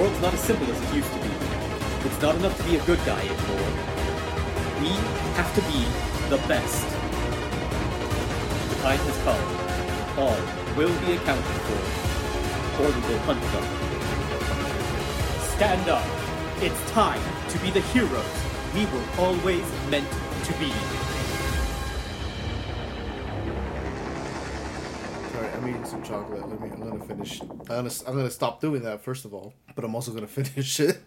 world's not as simple as it used to be. It's not enough to be a good guy anymore. We have to be the best. The time has come. All will be accounted for, or we will hunt them. Stand up. It's time to be the heroes we were always meant to be. Eating some chocolate. Let me. I'm gonna finish. I'm gonna. I'm gonna stop doing that first of all, but I'm also gonna finish it.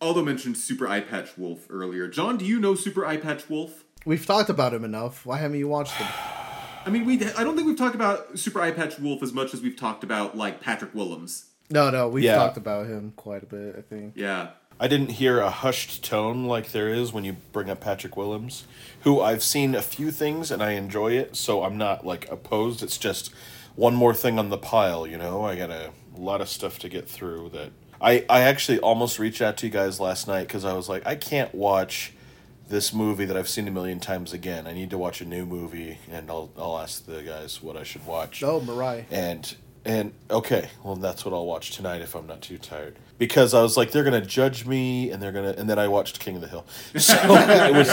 Aldo mentioned Super Eyepatch Wolf earlier. John, do you know Super Eyepatch Wolf? We've talked about him enough. Why haven't you watched him? I mean, we I don't think we've talked about Super Eyepatch Wolf as much as we've talked about like Patrick Willems. No, no, we've Yeah. talked about him quite a bit. I think. Yeah. I didn't hear a hushed tone like there is when you bring up Patrick Willems, who I've seen a few things and I enjoy it, so I'm not like opposed. It's just one more thing on the pile, you know. I got a lot of stuff to get through that I I actually almost reached out to you guys last night cuz I was like I can't watch this movie that I've seen a million times again. I need to watch a new movie and I'll I'll ask the guys what I should watch. Oh, Mirai. And and okay, well that's what I'll watch tonight if I'm not too tired. Because I was like, they're gonna judge me, and they're gonna, and then I watched King of the Hill. So it was.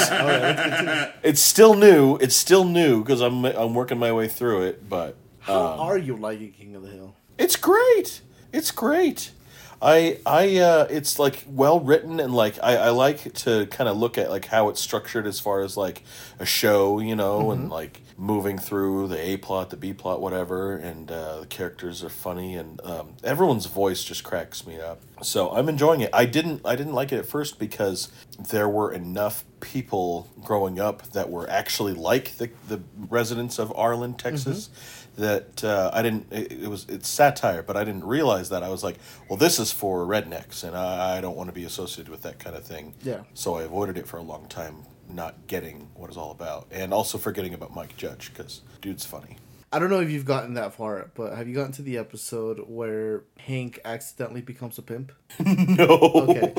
it's still new. It's still new because I'm I'm working my way through it, but How um, are you liking King of the Hill? it's great. It's great. I I uh it's like well written and like I, I like to kind of look at like how it's structured as far as like a show, you know, and like moving through the A plot, the B plot, whatever, and uh, the characters are funny and um, everyone's voice just cracks me up. So I'm enjoying it. I didn't I didn't like it at first because there were enough people growing up that were actually like the the residents of Arlen, Texas that uh, I didn't. It, it was it's satire, but I didn't realize that. I was like, well, this is for rednecks, and I, I don't want to be associated with that kind of thing. Yeah. So I avoided it for a long time, not getting what it's all about, and also forgetting about Mike Judge because dude's funny. I don't know if you've gotten that far, but have you gotten to the episode where Hank accidentally becomes a pimp? no. Okay.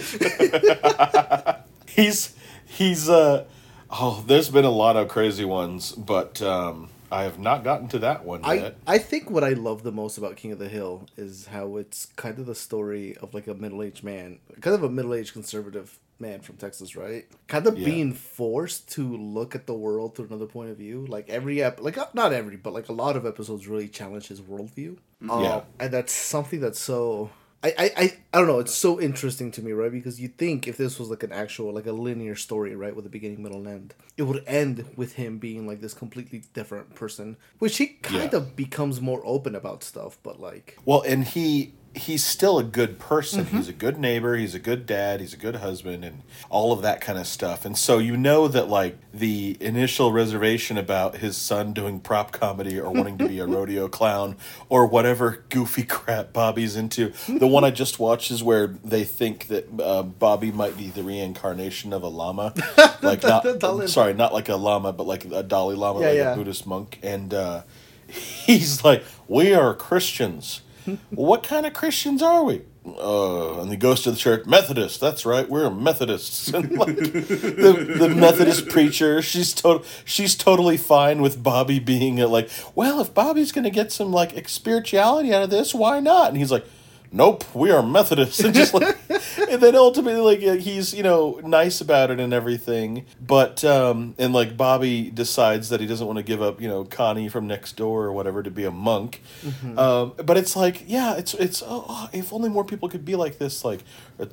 he's he's uh oh there's been a lot of crazy ones but um i have not gotten to that one I, yet I think what I love the most about King of the Hill is how it's kind of the story of like a middle aged man, kind of a middle aged conservative man from Texas, right? Kind of Yeah. being forced to look at the world through another point of view. Like every ep, like not every, but like a lot of episodes really challenge his worldview. Um, Yeah. and that's something that's so. I, I, I, I don't know. It's so interesting to me, right? Because you think if this was like an actual, like a linear story, right, with a beginning, middle, and end, it would end with him being like this completely different person, which he kind Yeah. of becomes more open about stuff. But like, well and he he's still a good person. Mm-hmm. he's a good neighbor. He's a good dad. He's a good husband and all of that kind of stuff. And so you know that like the initial reservation about his son doing prop comedy or wanting to be a rodeo clown or whatever goofy crap bobby's into the one i just watched is where they think that uh, bobby might be the reincarnation of a llama. Like not sorry not like a llama but like a dalai lama Yeah, like yeah. a buddhist monk. And uh he's like, "We are Christians." What kind of Christians are we? Uh, and he goes to the church, Methodist. That's right, we're Methodists. And like the, the Methodist preacher, she's to- she's totally fine with Bobby being a, like, well, if Bobby's gonna get some like spirituality out of this, why not? And he's like, nope, we are Methodists. And just like, and then ultimately, like, he's you know nice about it and everything, but um, and like Bobby decides that he doesn't want to give up, you know, Connie from next door or whatever to be a monk. Um, but it's like, yeah, it's it's oh, oh, if only more people could be like this, like,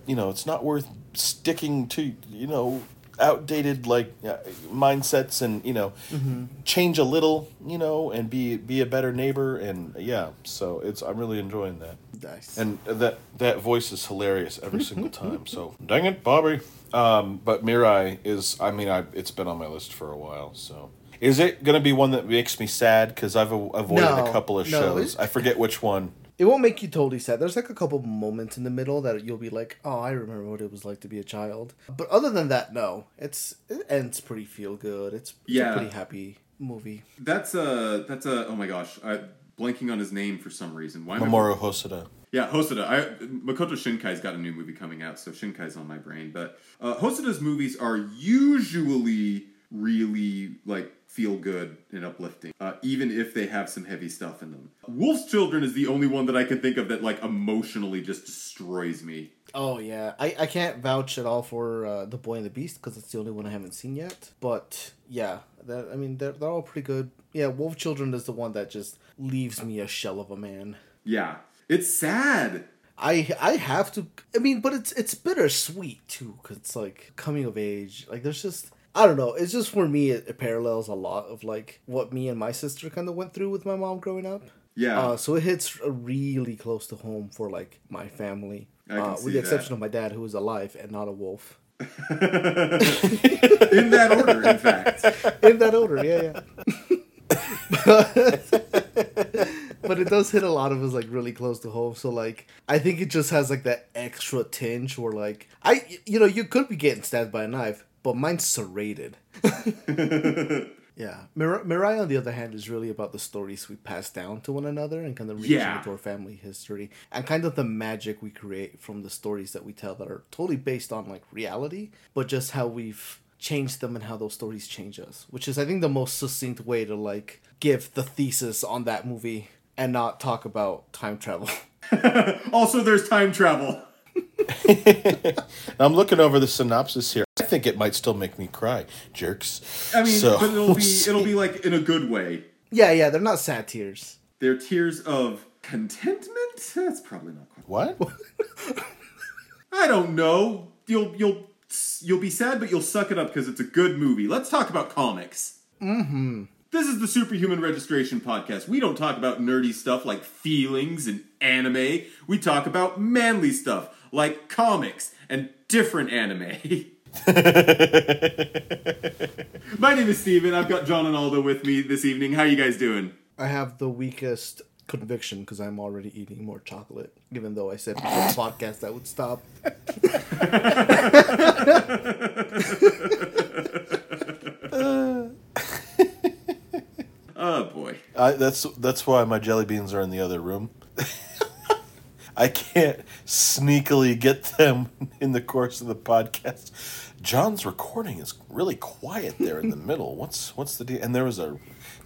you know, it's not worth sticking to, you know. Outdated like uh, mindsets and you know change a little you know and be be a better neighbor and yeah so it's i'm really enjoying that nice. and that that voice is hilarious every single time. So dang it, Bobby. Um, but Mirai is. I mean, I it's been on my list for a while. So is it going to be one that makes me sad? Because I've a- avoided No, a couple of no, shows. I forget which one. It won't make you totally sad. There's like a couple moments in the middle that you'll be like, "Oh, I remember what it was like to be a child." But other than that, no. It's it ends pretty feel good. It's, it's Yeah. a pretty happy movie. That's a that's a oh my gosh, I blanking on his name for some reason. Why am I Mamoru Hosoda. Yeah, Hosoda. I, Makoto Shinkai's got a new movie coming out, so Shinkai's on my brain. But uh, Hosoda's movies are usually really like feel good and uplifting, uh, even if they have some heavy stuff in them. Wolf's Children is the only one that I can think of that like emotionally just destroys me. Oh yeah, I, I can't vouch at all for uh, the Boy and the Beast because it's the only one I haven't seen yet. But yeah, that I mean they're they're all pretty good. Yeah, Wolf Children is the one that just leaves me a shell of a man. Yeah. It's sad. I I have to. I mean, but it's it's bittersweet too because it's like coming of age. Like there's just I don't know. It's just for me it, it parallels a lot of like what me and my sister kind of went through with my mom growing up. Yeah. Uh, so it hits really close to home for like my family, uh, with the exception that. of my dad, who is alive and not a wolf. In that order, in fact. In that order, yeah, yeah. but it does hit a lot of us like really close to home. So like, I think it just has like that extra tinge where like I, you know, you could be getting stabbed by a knife, but mine's serrated. Yeah, Mir- Mirai, on the other hand, is really about the stories we pass down to one another and kind of reaching Yeah. into our family history and kind of the magic we create from the stories that we tell that are totally based on like reality, but just how we've changed them and how those stories change us, which is I think the most succinct way to like give the thesis on that movie and not talk about time travel. Also, there's time travel. I'm looking over the synopsis here. I think it might still make me cry, jerks. I mean, So, but it'll we'll be see. it'll be like in a good way. yeah, yeah, they're not sad tears. They're tears of contentment. That's probably not quite. what? I don't know. You'll you'll you'll be sad, but you'll suck it up because it's a good movie. Let's talk about comics. Mm-hmm. This is the Superhuman Registration Podcast. We don't talk about nerdy stuff like feelings and anime. We talk about manly stuff like comics and different anime. My name is Steven. I've got John and Aldo with me this evening. How are you guys doing? I have the weakest conviction because I'm already eating more chocolate, even though I said before the podcast I would stop. Oh boy. I, that's that's why my jelly beans are in the other room. I can't sneakily get them in the course of the podcast. John's recording is really quiet there in the middle. What's what's the deal? And there was a.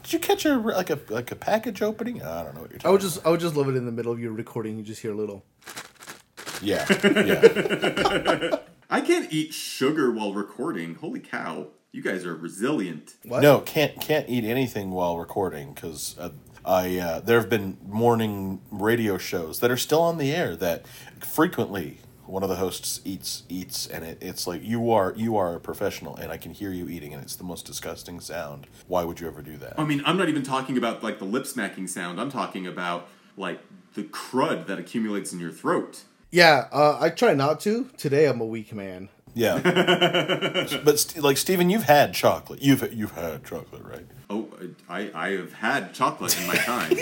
Did you catch a like a like a package opening? I don't know what you're I would just I would just love it in the middle of your recording. You just hear a little. Yeah, yeah. I can't eat sugar while recording. Holy cow. You guys are resilient. What? No, can't can't eat anything while recording because uh, I uh, there have been morning radio shows that are still on the air that frequently one of the hosts eats eats and it, it's like you are you are a professional and I can hear you eating and it's the most disgusting sound. Why would you ever do that? I mean, I'm not even talking about like the lip smacking sound. I'm talking about like the crud that accumulates in your throat. Yeah, uh, I try not to. Today I'm a weak man. Yeah, but st- like Steven, you've had chocolate. You've you've had chocolate, right? Oh, I, I have had chocolate in my time.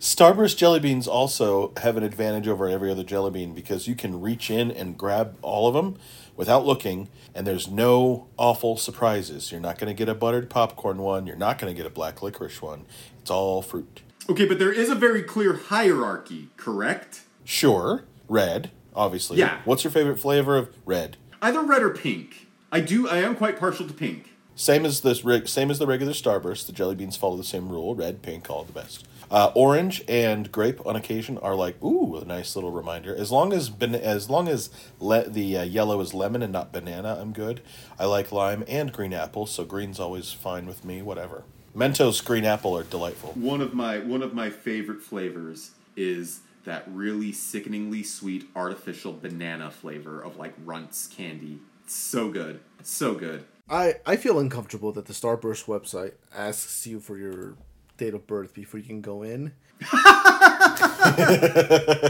Starburst jelly beans also have an advantage over every other jelly bean because you can reach in and grab all of them without looking, and there's no awful surprises. You're not going to get a buttered popcorn one. You're not going to get a black licorice one. It's all fruit. okay, but there is a very clear hierarchy, correct? Sure, red, obviously. Yeah. What's your favorite flavor of red? Either red or pink. I do. I am quite partial to pink. Same as this, same as the regular Starburst. The jelly beans follow the same rule: red, pink, all the best. Uh, orange and grape on occasion are like ooh, a nice little reminder. As long as ban- as long as le- the uh, yellow is lemon and not banana, I'm good. I like lime and green apple, so green's always fine with me. Whatever. Mentos green apple are delightful. One of my one of my favorite flavors is that really sickeningly sweet artificial banana flavor of like Runts candy. It's so good. It's so good. I, I feel uncomfortable that the Starburst website asks you for your date of birth before you can go in.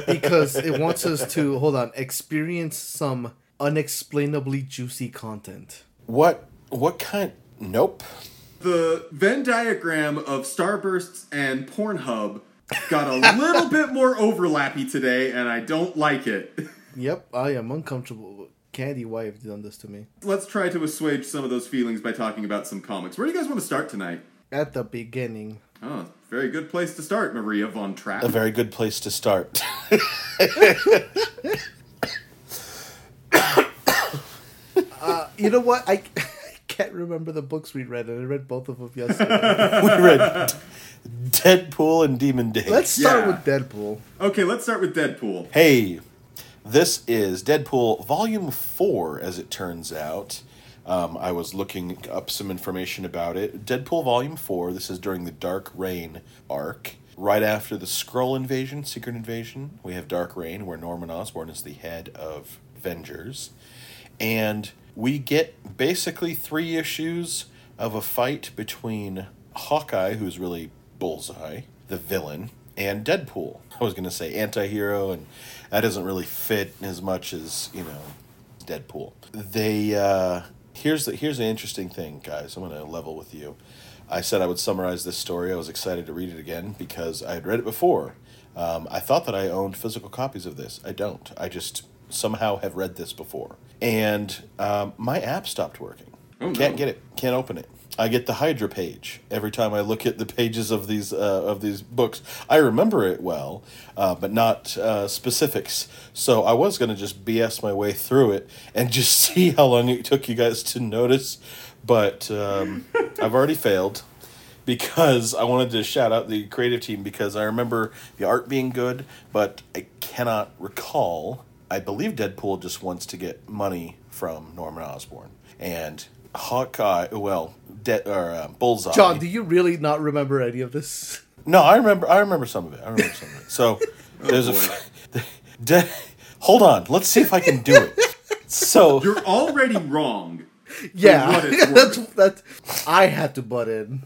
because it wants us to, hold on, experience some unexplainably juicy content. What what kind? Nope. The Venn diagram of Starbursts and Pornhub got a little bit more overlappy today, and I don't like it. Yep, I am uncomfortable. Candy, why have you done this to me? Let's try to assuage some of those feelings by talking about some comics. Where do you guys want to start tonight? At the beginning. Oh, very good place to start, Maria von Trapp. A very good place to start. Uh, you know what? I, I can't remember the books we read, and I read both of them yesterday. we read Deadpool and Demon Days. Let's start Yeah. with Deadpool. Okay, let's start with Deadpool. Hey, This is Deadpool Volume 4, as it turns out. Um, I was looking up some information about it. Deadpool Volume 4, this is during the Dark Reign arc. Right after the Skrull invasion, Secret Invasion, we have Dark Reign, where Norman Osborn is the head of Avengers. And we get basically three issues of a fight between Hawkeye, who's really Bullseye, the villain, and Deadpool. I was going to say anti hero, and that doesn't really fit as much as, you know, Deadpool. They, uh, here's the, here's an interesting thing, guys. I'm going to level with you. I said I would summarize this story. I was excited to read it again because I had read it before. Um, I thought that I owned physical copies of this. I don't. I just somehow have read this before. And um, my app stopped working. Oh, Can't no. get it. Can't open it. I get the Hydra page every time I look at the pages of these uh, of these books. I remember it well, uh, but not uh, specifics. So I was going to just BS my way through it and just see how long it took you guys to notice. But um, I've already failed because I wanted to shout out the creative team because I remember the art being good, but I cannot recall. I believe Deadpool just wants to get money from Norman Osborn and Hawkeye. Well, De- or uh, Bullseye. John, do you really not remember any of this? No, I remember. I remember some of it. I remember some of it. So there's a. boy. De- hold on. Let's see if I can do it. So You're already wrong. Yeah, that's worth. that's. I had to butt in.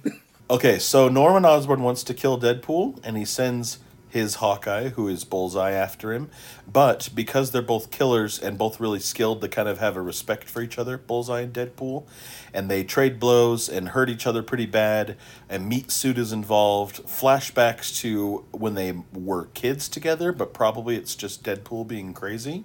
Okay, so Norman Osborn wants to kill Deadpool, and he sends his Hawkeye, who is Bullseye, after him. But because they're both killers and both really skilled, they kind of have a respect for each other, Bullseye and Deadpool, and they trade blows and hurt each other pretty bad. A meat suit is involved. Flashbacks to when they were kids together, but probably it's just Deadpool being crazy.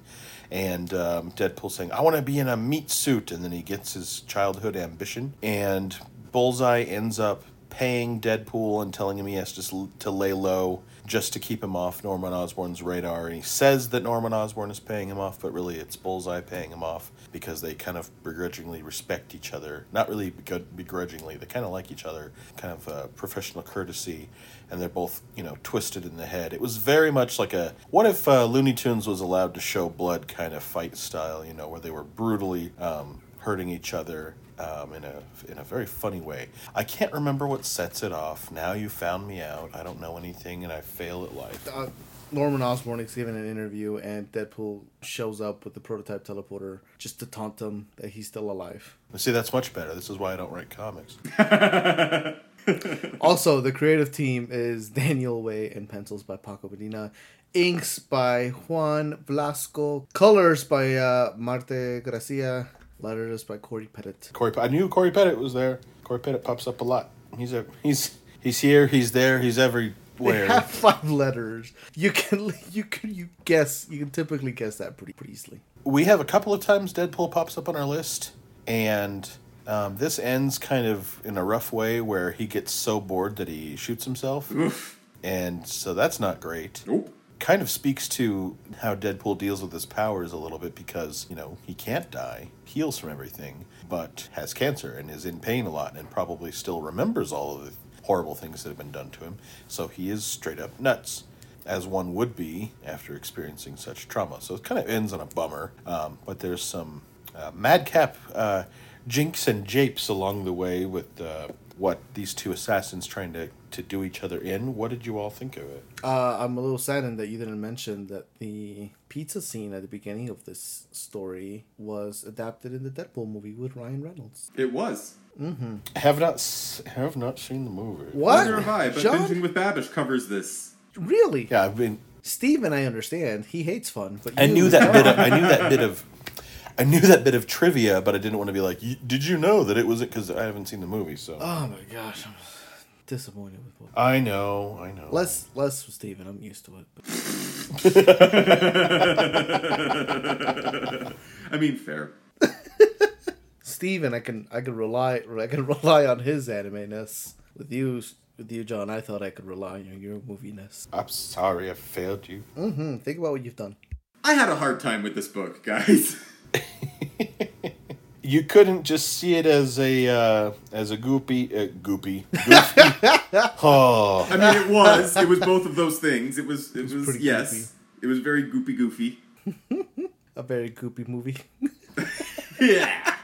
And um, Deadpool saying, I want to be in a meat suit. And then he gets his childhood ambition. And Bullseye ends up paying Deadpool and telling him he has to, to lay low just to keep him off Norman Osborn's radar. And he says that Norman Osborn is paying him off, but really it's Bullseye paying him off because they kind of begrudgingly respect each other. Not really begrudgingly, they kind of like each other, kind of uh, professional courtesy. And they're both, you know, twisted in the head. It was very much like a what if uh, Looney Tunes was allowed to show blood kind of fight style, you know, where they were brutally um, hurting each other um, in a in a very funny way. I can't remember what sets it off. Now you found me out. I don't know anything, and I fail at life. Uh, Norman Osborn is giving an interview, and Deadpool shows up with the prototype teleporter just to taunt him that he's still alive. See, that's much better. This is why I don't write comics. Also, the creative team is Daniel Way and pencils by Paco Medina, inks by Juan Vlasco, colors by uh, Marte Gracia, letters by Cory Petit. Cory, I knew Cory Petit was there. Cory Petit pops up a lot. He's a he's he's here. He's there. He's They everywhere. have five letters. You can you can you guess you can typically guess that pretty pretty easily. we have a couple of times Deadpool pops up on our list, and um, this ends kind of in a rough way where he gets so bored that he shoots himself, Oof. and so that's not great. Nope. Kind of speaks to how Deadpool deals with his powers a little bit because you know he can't die, heals from everything, but has cancer and is in pain a lot, and probably still remembers all of the horrible things that have been done to him. So he is straight up nuts as one would be after experiencing such trauma. So it kind of ends on a bummer, um, but there's some uh, madcap uh, jinx and japes along the way with uh, what these two assassins trying to, to do each other in. What did you all think of it? Uh, I'm a little saddened that you didn't mention that the pizza scene at the beginning of this story was adapted in the Deadpool movie with Ryan Reynolds. It was. I have not s- have not seen the movie. What? Neither have I, but John? Binging with Babish covers this. Really? Yeah, I've been. Steven, I understand. He hates fun, but I knew that bit. Of, I knew that bit of. I knew that bit of trivia, but I didn't want to be like, "Y- "Did you know that it was?" It?" Because I haven't seen the movie, so Oh my gosh, I'm disappointed with what. I know, I know. Less, less with Steven. I'm used to it. But I mean, fair. Steven, I can, I can rely, I can rely on his anime ness. With you, with you, John, I thought I could rely on your movie ness. I'm sorry, I failed you. Mm-hmm. Think about what you've done. I had a hard time with this book, guys. You couldn't just see it as a uh, as a goopy, uh, goopy, goofy. oh, I mean, it was. It was both of those things. It was. It was. pretty yes. goofy. It was very goopy, goofy. A very goopy movie. yeah.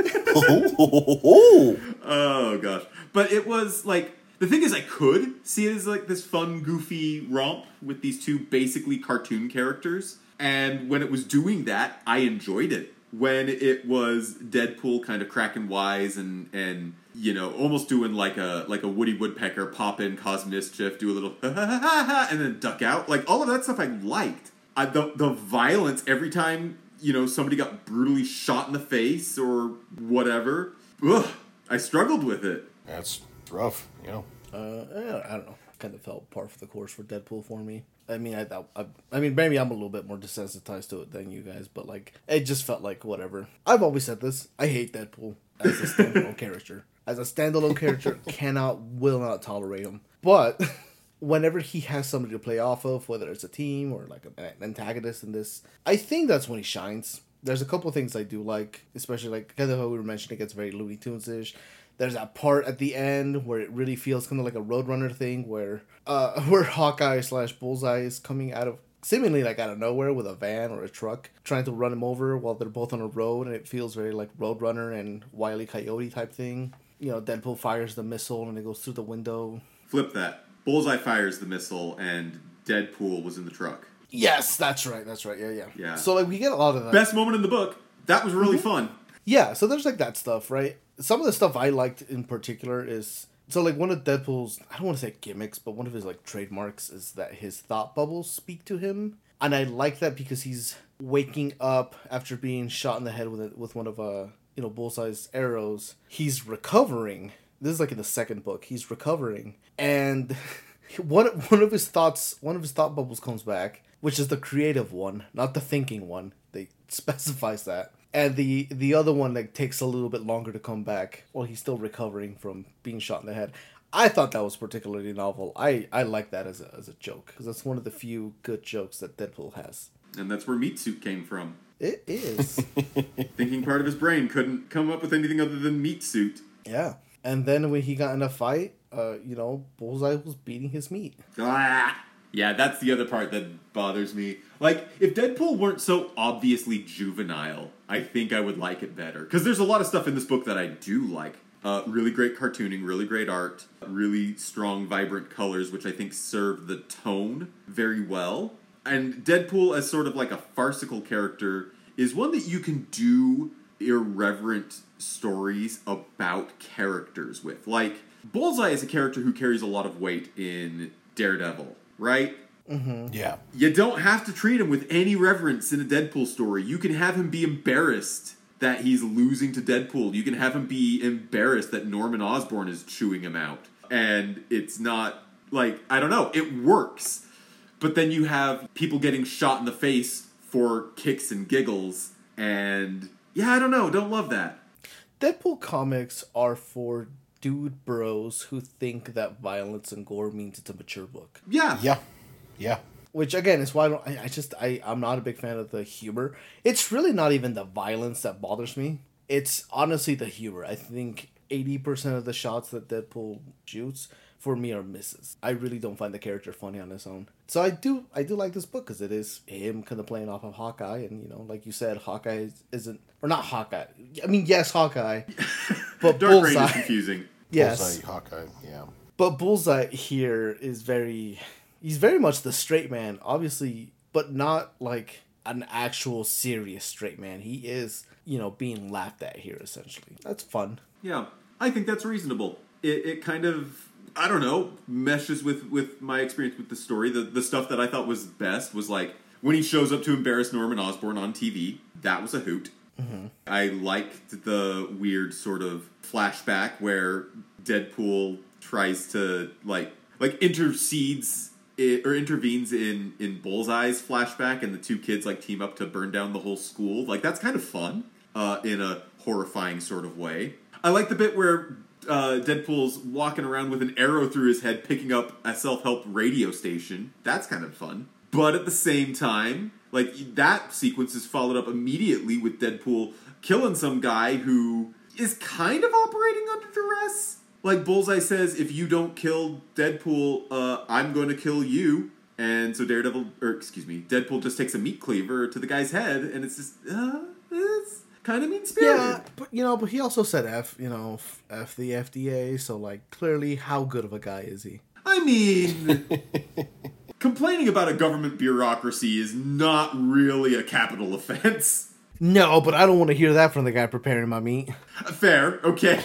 Ooh. Oh gosh. But it was like the thing is I could see it as like this fun, goofy romp with these two basically cartoon characters. And when it was doing that, I enjoyed it. When it was Deadpool kind of cracking wise and and you know, almost doing like a like a Woody Woodpecker pop in, cause mischief, do a little and then duck out. Like all of that stuff I liked. I, the the violence every time you know somebody got brutally shot in the face or whatever. Ugh, I struggled with it. That's rough, you know. Uh, I don't know. Kind of felt par for the course for Deadpool for me. I mean, I thought, I, I mean, maybe I'm a little bit more desensitized to it than you guys, but like, it just felt like whatever. I've always said this. I hate Deadpool as a standalone character. As a standalone character, cannot, will not tolerate him. But whenever he has somebody to play off of, whether it's a team or like an antagonist in this, I think that's when he shines. There's a couple of things I do like, especially like kind of how we were mentioning, it gets very Looney Tunes ish. There's that part at the end where it really feels kind of like a Roadrunner thing, where uh, where Hawkeye slash Bullseye is coming out of seemingly like out of nowhere with a van or a truck trying to run him over while they're both on a road, and it feels very like Roadrunner and Wile E. Coyote type thing. You know, Deadpool fires the missile and it goes through the window. Flip that. Bullseye fires the missile, and Deadpool was in the truck. Yes, that's right. That's right. Yeah, yeah. Yeah. So like we get a lot of that. Best moment in the book. That was really fun. Yeah, so there's like that stuff, right? Some of the stuff I liked in particular is so like one of Deadpool's I don't want to say gimmicks, but one of his like trademarks is that his thought bubbles speak to him, and I like that because he's waking up after being shot in the head with a, with one of uh you know Bullseye's arrows. He's recovering. This is like in the second book. He's recovering, and one one of his thoughts, one of his thought bubbles comes back, which is the creative one, not the thinking one. They specifies that and the the other one like takes a little bit longer to come back while he's still recovering from being shot in the head i thought that was particularly novel i i like that as a, as a joke because that's one of the few good jokes that deadpool has And that's where Meat Suit came from. it is Thinking part of his brain couldn't come up with anything other than Meat Suit. yeah and then when he got in a fight uh you know bullseye was beating his meat Ah! Yeah, that's the other part that bothers me. Like, if Deadpool weren't so obviously juvenile, I think I would like it better. Because there's a lot of stuff in this book that I do like. Uh, really great cartooning, really great art, really strong, vibrant colors, which I think serve the tone very well. And Deadpool, as sort of like a farcical character, is one that you can do irreverent stories about characters with. Like, Bullseye is a character who carries a lot of weight in Daredevil, right? Mm-hmm. Yeah. You don't have to treat him with any reverence in a Deadpool story. You can have him be embarrassed that he's losing to Deadpool. You can have him be embarrassed that Norman Osborn is chewing him out. And it's not like, I don't know, it works. But then you have people getting shot in the face for kicks and giggles. And yeah, I don't know, don't love that. deadpool comics are for dude bros who think that violence and gore means it's a mature book Yeah. Yeah. Yeah. which again is why I, don't, I, I just I I'm not a big fan of the humor. It's really not even the violence that bothers me. It's honestly the humor. I think eighty percent of the shots that Deadpool shoots for me are misses. I really don't find the character funny on his own. So I do I do like this book because it is him kind of playing off of Hawkeye, and you know, like you said, Hawkeye isn't or not Hawkeye. I mean, yes, Hawkeye, but Dark Reign is Bullseye. confusing. Yes, Bullseye, Hawkeye. Yeah. but Bullseye here is very he's very much the straight man, obviously, but not like an actual serious straight man. He is, you know, being laughed at here essentially. That's fun. Yeah, I think that's reasonable. It, it kind of I don't know meshes with with my experience with the story. The the stuff that I thought was best was like when he shows up to embarrass Norman Osborn on TV. That was a hoot. Mm-hmm. I liked the weird sort of flashback where Deadpool tries to like like intercedes it, or intervenes in in Bullseye's flashback, and the two kids like team up to burn down the whole school. Like that's kind of fun uh, in a horrifying sort of way. I like the bit where uh, Deadpool's walking around with an arrow through his head, picking up a self help radio station. That's kind of fun. But at the same time, like that sequence is followed up immediately with Deadpool killing some guy who is kind of operating under duress. Like Bullseye says, if you don't kill Deadpool, uh, I'm going to kill you. And so Daredevil, or excuse me, Deadpool just takes a meat cleaver to the guy's head, and it's just, uh, it's kind of mean spirited. Yeah, but you know, but he also said F, you know, f, F the FDA. So like, clearly, how good of a guy is he? I mean, complaining about a government bureaucracy is not really a capital offense. No, but I don't want to hear that from the guy preparing my meat. Fair, okay.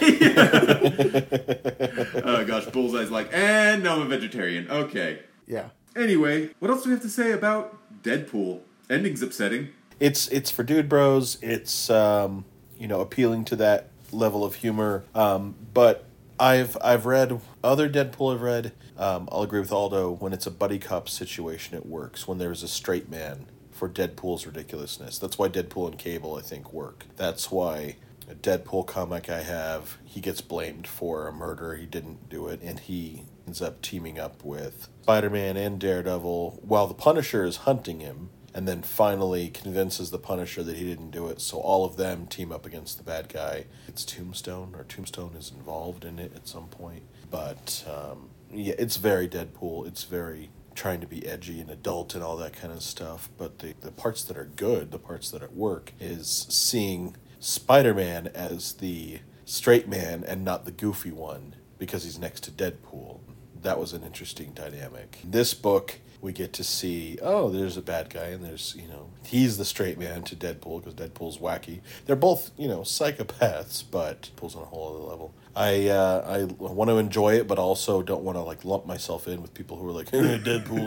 oh gosh, Bullseye's like, and no, I'm a vegetarian. Okay. Yeah. Anyway, what else do we have to say about Deadpool? Ending's upsetting. it's it's for dude bros. It's um, you know appealing to that level of humor. Um, but I've I've read other Deadpool I've read. Um, I'll agree with Aldo when it's a buddy cop situation. It works when there's a straight man for Deadpool's ridiculousness. That's why Deadpool and Cable I think work. That's why a Deadpool comic I have he gets blamed for a murder he didn't do it and he ends up teaming up with Spider-Man and Daredevil while the Punisher is hunting him and then finally convinces the Punisher that he didn't do it. So all of them team up against the bad guy. It's Tombstone, or Tombstone is involved in it at some point. But um, yeah, it's very Deadpool. It's very trying to be edgy and adult and all that kind of stuff. But the, the parts that are good, the parts that work, is seeing Spider Man as the straight man and not the goofy one because he's next to Deadpool. That was an interesting dynamic. This book, we get to see, oh, there's a bad guy, and there's, you know, he's the straight man to Deadpool because Deadpool's wacky. They're both, you know, psychopaths, but Deadpool's on a whole other level. I uh, I want to enjoy it, but also don't want to like lump myself in with people who are like Deadpool.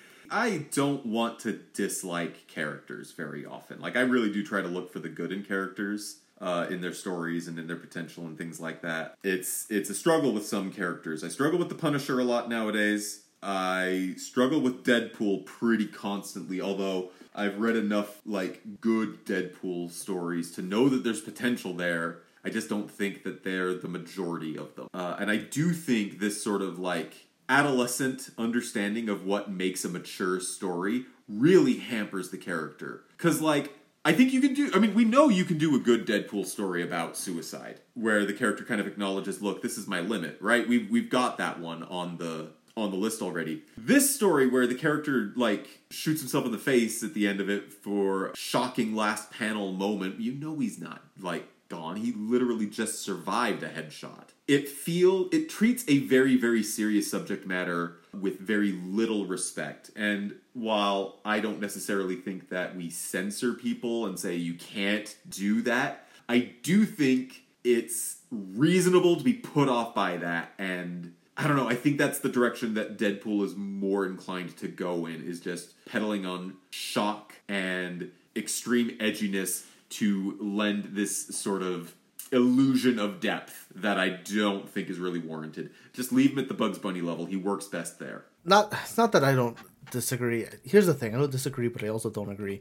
I don't want to dislike characters very often. Like I really do try to look for the good in characters. Uh, in their stories and in their potential and things like that. It's it's a struggle with some characters. I struggle with the Punisher a lot nowadays. I struggle with Deadpool pretty constantly, although I've read enough like good Deadpool stories to know that there's potential there. I just don't think that they're the majority of them. Uh, and I do think this sort of like adolescent understanding of what makes a mature story really hampers the character. Because, like, I think you can do. I mean, we know you can do a good Deadpool story about suicide, where the character kind of acknowledges, "Look, this is my limit." Right? We've we've got that one on the on the list already. This story where the character like shoots himself in the face at the end of it for shocking last panel moment, you know he's not like gone. He literally just survived a headshot. It feel it treats a very very serious subject matter with very little respect. And while I don't necessarily think that we censor people and say you can't do that, I do think it's reasonable to be put off by that and I don't know. I think that's the direction that Deadpool is more inclined to go in is just pedaling on shock and extreme edginess to lend this sort of illusion of depth that I don't think is really warranted. Just leave him at the Bugs Bunny level. He works best there. Not it's not that I don't disagree. Here's the thing: I don't disagree, but I also don't agree.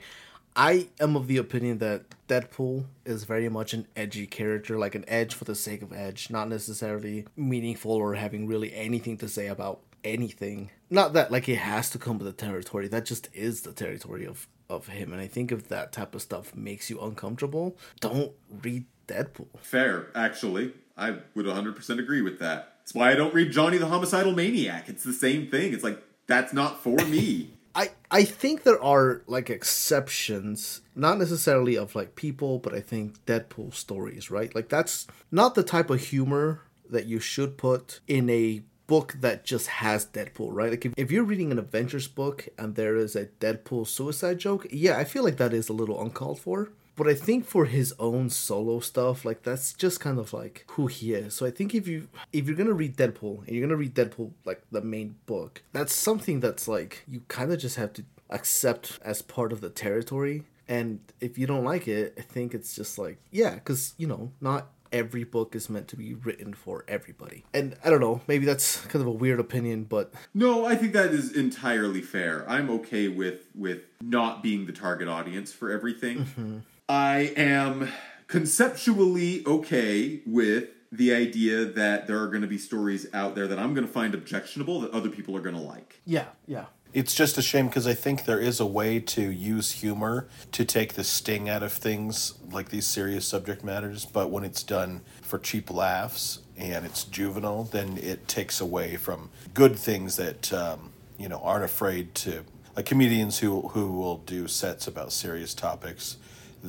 I am of the opinion that Deadpool is very much an edgy character, like an edge for the sake of edge, not necessarily meaningful or having really anything to say about anything. Not that like it has to come with the territory. That just is the territory of of him. And I think if that type of stuff makes you uncomfortable, don't read Deadpool. Fair, actually. I would 100% agree with that. That's why I don't read Johnny the Homicidal Maniac. It's the same thing. It's like, that's not for me. I I think there are like exceptions, not necessarily of like people, but I think Deadpool stories, right? Like that's not the type of humor that you should put in a book that just has Deadpool, right? Like if, if you're reading an adventures book and there is a Deadpool suicide joke, yeah, I feel like that is a little uncalled for. But I think for his own solo stuff, like that's just kind of like who he is. So I think if you if you're gonna read Deadpool and you're gonna read Deadpool like the main book, that's something that's like you kind of just have to accept as part of the territory. And if you don't like it, I think it's just like yeah, because you know not every book is meant to be written for everybody. And I don't know, maybe that's kind of a weird opinion, but No, I think that is entirely fair. I'm okay with with not being the target audience for everything. Mm-hmm. I am conceptually okay with the idea that there are going to be stories out there that I'm going to find objectionable that other people are going to like. yeah, yeah. It's just a shame because I think there is a way to use humor to take the sting out of things like these serious subject matters, but when it's done for cheap laughs and it's juvenile, then it takes away from good things that um, you know aren't afraid to like comedians who who will do sets about serious topics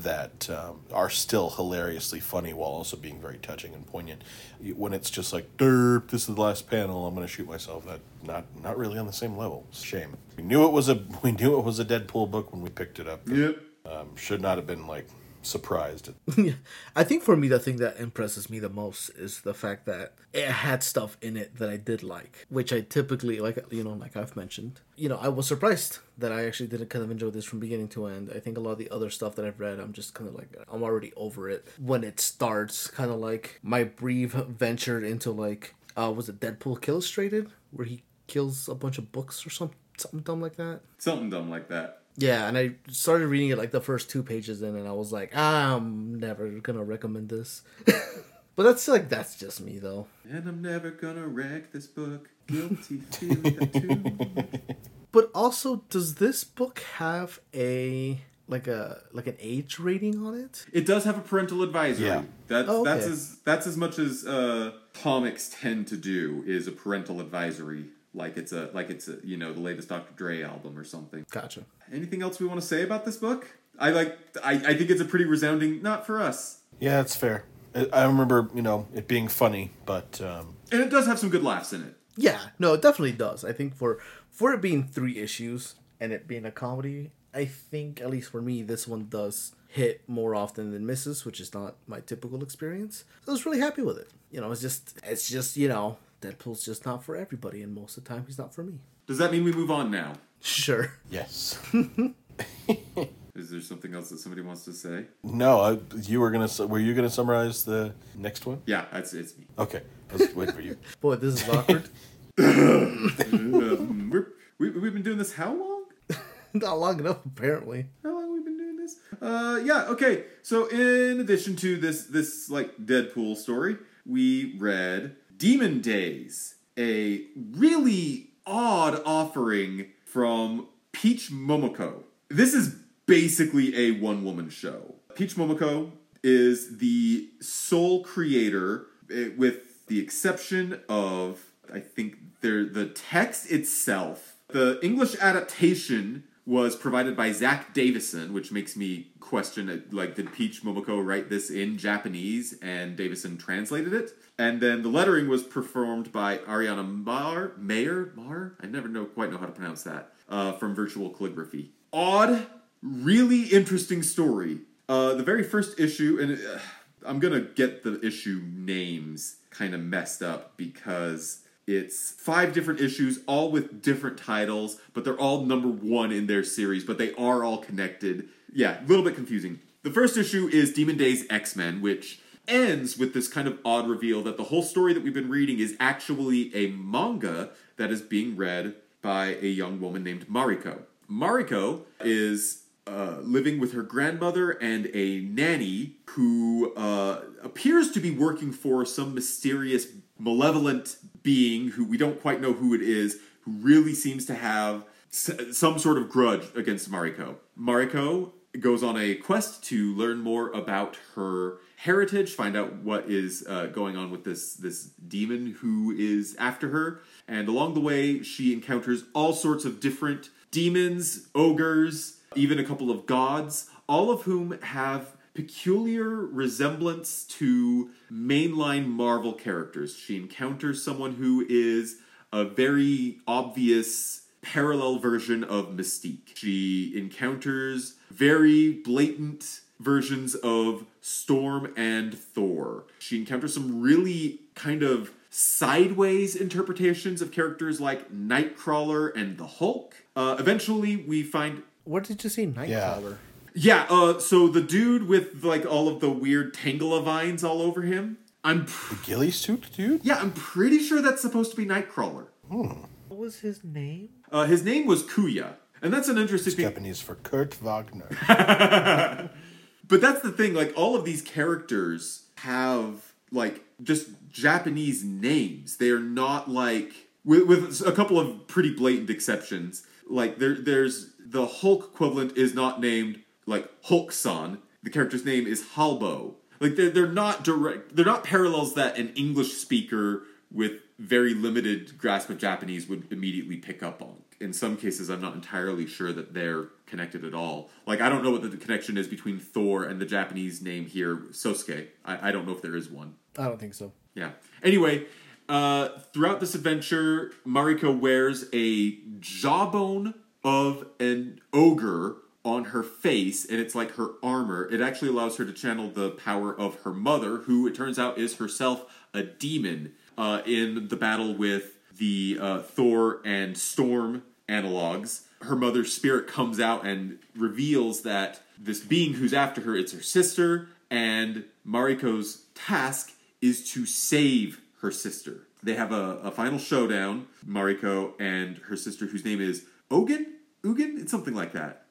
that um, are still hilariously funny while also being very touching and poignant. When it's just like, "Derp, this is the last panel. I'm going to shoot myself." That not not really on the same level. Shame. We knew it was a we knew it was a Deadpool book when we picked it up. Yep. Um, should not have been like surprised. I think for me, the thing that impresses me the most is the fact that it had stuff in it that I did like, which I typically like. You know, like I've mentioned, you know, I was surprised that I actually didn't kind of enjoy this from beginning to end. I think a lot of the other stuff that I've read, I'm just kind of like I'm already over it when it starts. Kind of like my brief venture into like, uh, was it Deadpool Killustrated, where he kills a bunch of books or something, something dumb like that. Something dumb like that. Yeah, and I started reading it like the first two pages in, and I was like, I'm never gonna recommend this. but that's like that's just me though. And I'm never gonna wreck this book. Guilty feeling that too. But also, does this book have a like a like an age rating on it? It does have a parental advisory. Yeah. That's Oh, that's as that's as much as uh, comics tend to do is a parental advisory. Like it's a like it's a you know the latest Dr. Dre album or something. Gotcha. Anything else we want to say about this book? I like I, I think it's a pretty resounding not for us. yeah, that's fair. I, I remember you know it being funny, but um, And it does have some good laughs in it. Yeah, no, it definitely does. I think for for it being three issues and it being a comedy, I think at least for me, this one does hit more often than misses, which is not my typical experience. So I was really happy with it. You know, it's just it's just you know Deadpool's just not for everybody, and most of the time he's not for me. Does that mean we move on now? Sure. yes. Is there something else that somebody wants to say? no, I, you were gonna were you gonna summarize the next one? Yeah, it's it's me. Okay, I was waiting for you. Boy, this is awkward. um, we're, we, we've been doing this how long? not long enough, apparently. How long have we been doing this? Uh, yeah. Okay. So in addition to this this like Deadpool story, we read Demon Days, a really odd offering from Peach Momoko. This is basically a one woman show. Peach Momoko is the sole creator, eh, with the exception of I think the text itself. The English adaptation was provided by Zack Davisson, which makes me question like did Peach Momoko write this in Japanese and Davisson translated it? And then the lettering was performed by Ariana Mar Mayer Mar. I never know quite know how to pronounce that. Uh, from Virtual Calligraphy. Odd, really interesting story. Uh, the very first issue, and uh, I'm gonna get the issue names kind of messed up because it's five different issues, all with different titles, but they're all number one in their series, but they are all connected. Yeah, a little bit confusing. The first issue is Demon Days X Men, which ends with this kind of odd reveal that the whole story that we've been reading is actually a manga that is being read by a young woman named Mariko. Mariko is uh, living with her grandmother and a nanny who uh, appears to be working for some mysterious, malevolent being who we don't quite know who it is, who really seems to have s- some sort of grudge against Mariko. Mariko goes on a quest to learn more about her heritage, find out what is uh, going on with this this demon who is after her, and along the way she encounters all sorts of different demons, ogres, even a couple of gods, all of whom have peculiar resemblance to mainline Marvel characters. She encounters someone who is a very obvious parallel version of Mystique. She encounters very blatant versions of Storm and Thor. She encounters some really kind of sideways interpretations of characters like Nightcrawler and the Hulk. Uh, eventually, we find What did you say, Nightcrawler? yeah, uh, so the dude with like all of the weird Tangela vines all over him. I'm pr- Ghillie suit, dude. yeah, I'm pretty sure that's supposed to be Nightcrawler. What was his name? Uh, his name was Kuya, and that's an interesting thing. Japanese for Kurt Wagner. But that's the thing, like all of these characters have like just Japanese names. They are not like with, with a couple of pretty blatant exceptions. Like there there's the Hulk equivalent is not named like Hulk-san. The character's name is Halbo. Like they're they're not direct they're not parallels that an English speaker with very limited grasp of Japanese would immediately pick up on. In some cases, I'm not entirely sure that they're connected at all. Like, I don't know what the connection is between Thor and the Japanese name here, Sosuke. I, I don't know if there is one. I don't think so. Yeah. Anyway, uh, throughout this adventure, Mariko wears a jawbone of an ogre on her face, and it's like her armor. It actually allows her to channel the power of her mother, who it turns out is herself a demon uh, in the battle with the uh, Thor and Storm analogs. Her mother's spirit comes out and reveals that this being who's after her, it's her sister, and Mariko's task is to save her sister. They have a, a final showdown, Mariko and her sister, whose name is Ogun? Ugin? It's something like that.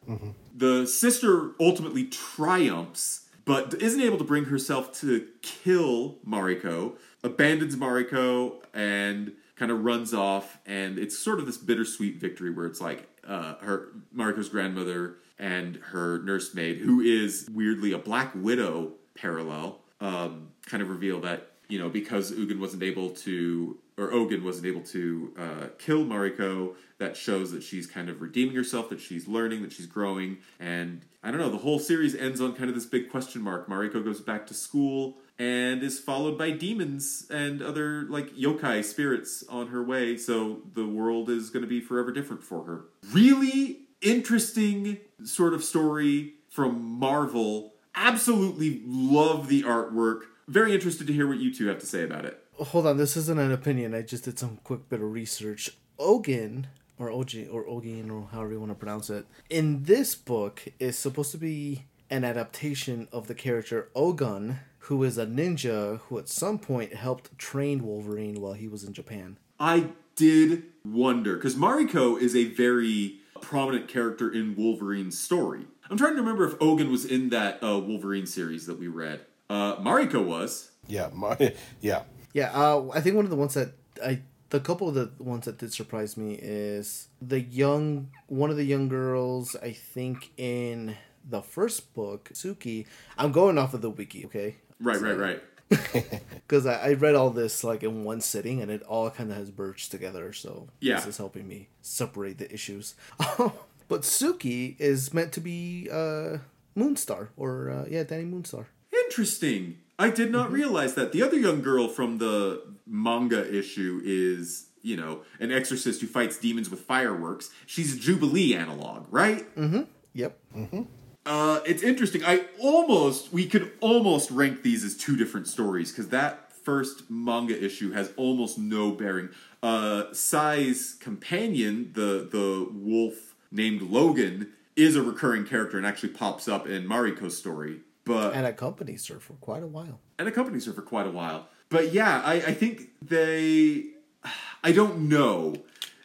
The sister ultimately triumphs, but isn't able to bring herself to kill Mariko, abandons Mariko, and kind of runs off. And it's sort of this bittersweet victory where it's like uh, her Mariko's grandmother and her nursemaid, who is weirdly a Black Widow parallel, um, kind of reveal that you know because Ugin wasn't able to or Ogun wasn't able to uh, kill Mariko, that shows that she's kind of redeeming herself, that she's learning, that she's growing, and I don't know. The whole series ends on kind of this big question mark. Mariko goes back to school and is followed by demons and other like yokai spirits on her way. So the world is going to be forever different for her. Really interesting sort of story from Marvel. Absolutely love the artwork. Very interested to hear what you two have to say about it. Hold on, this isn't an opinion. I just did some quick bit of research. Ogin, or Oji, or Ogin, or however you want to pronounce it, in this book is supposed to be an adaptation of the character Ogun, who is a ninja who at some point helped train Wolverine while he was in Japan. I did wonder because Mariko is a very prominent character in Wolverine's story. I'm trying to remember if Ogun was in that uh, Wolverine series that we read. Uh, Mariko was. Yeah, my, yeah. Yeah, uh, I think one of the ones that I the couple of the ones that did surprise me is the young one of the young girls I think in the first book Suki. I'm going off of the wiki, okay? Right, right, right. Because I, I read all this like in one sitting and it all kind of has merged together. So Yeah. this is helping me separate the issues. but Suki is meant to be uh, Moonstar or uh, yeah, Danny Moonstar. Interesting. I did not realize that. The other young girl from the manga issue is, you know, an exorcist who fights demons with fireworks. She's a Jubilee analog, right? Mm-hmm. Yep. Mm-hmm. Uh, it's interesting. I almost, we could almost rank these as two different stories because that first manga issue has almost no bearing. Uh, Sai's companion, the the wolf named Logan, is a recurring character and actually pops up in Mariko's story. But And accompanies her for quite a while. and accompanies her for quite a while. But yeah, I, I think they. I don't know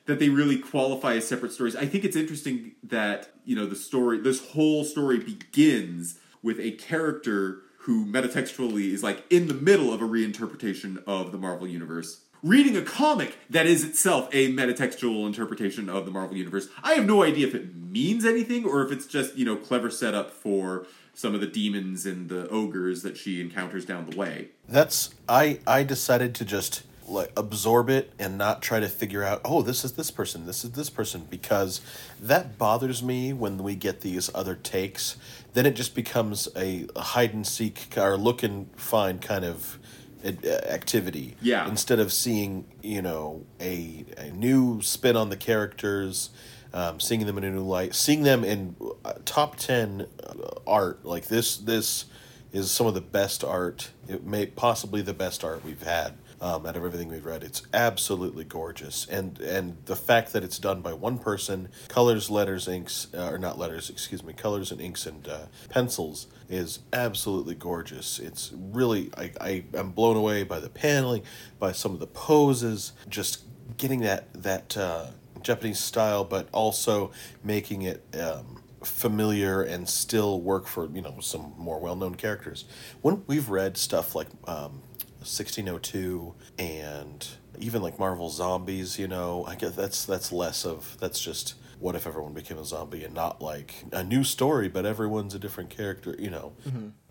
that they really qualify as separate stories. I think it's interesting that you know the story, this whole story begins with a character who metatextually is like in the middle of a reinterpretation of the Marvel universe. Reading a comic that is itself a metatextual interpretation of the Marvel universe. I have no idea if it means anything or if it's just, you know, clever setup for some of the demons and the ogres that she encounters down the way. That's I I decided to just like absorb it and not try to figure out oh this is this person this is this person because that bothers me when we get these other takes then it just becomes a hide and seek or look and find kind of uh, activity Yeah. instead of seeing you know a, a new spin on the characters um, seeing them in a new light seeing them in uh, top 10 uh, art like this this is some of the best art it may possibly the best art we've had um, out of everything we've read. It's absolutely gorgeous. And and the fact that it's done by one person colors letters inks uh, or not letters excuse me colors and inks and uh, pencils is absolutely gorgeous. It's really I, I am blown away by the paneling by some of the poses just getting that that uh, japanese style but also making it um, familiar and still work for you know some more well-known characters. When we've read stuff like um, 1602 and even like marvel zombies you know i guess that's that's less of that's just what if everyone became a zombie and not like a new story but everyone's a different character you know.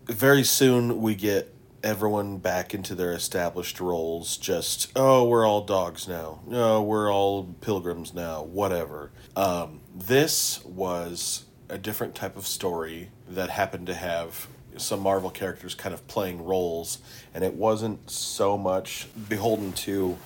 Very soon we get everyone back into their established roles. Just oh, we're all dogs now. No, we're all pilgrims now. Whatever. Um, this was a different type of story that happened to have some Marvel characters kind of playing roles, and it wasn't so much beholden to,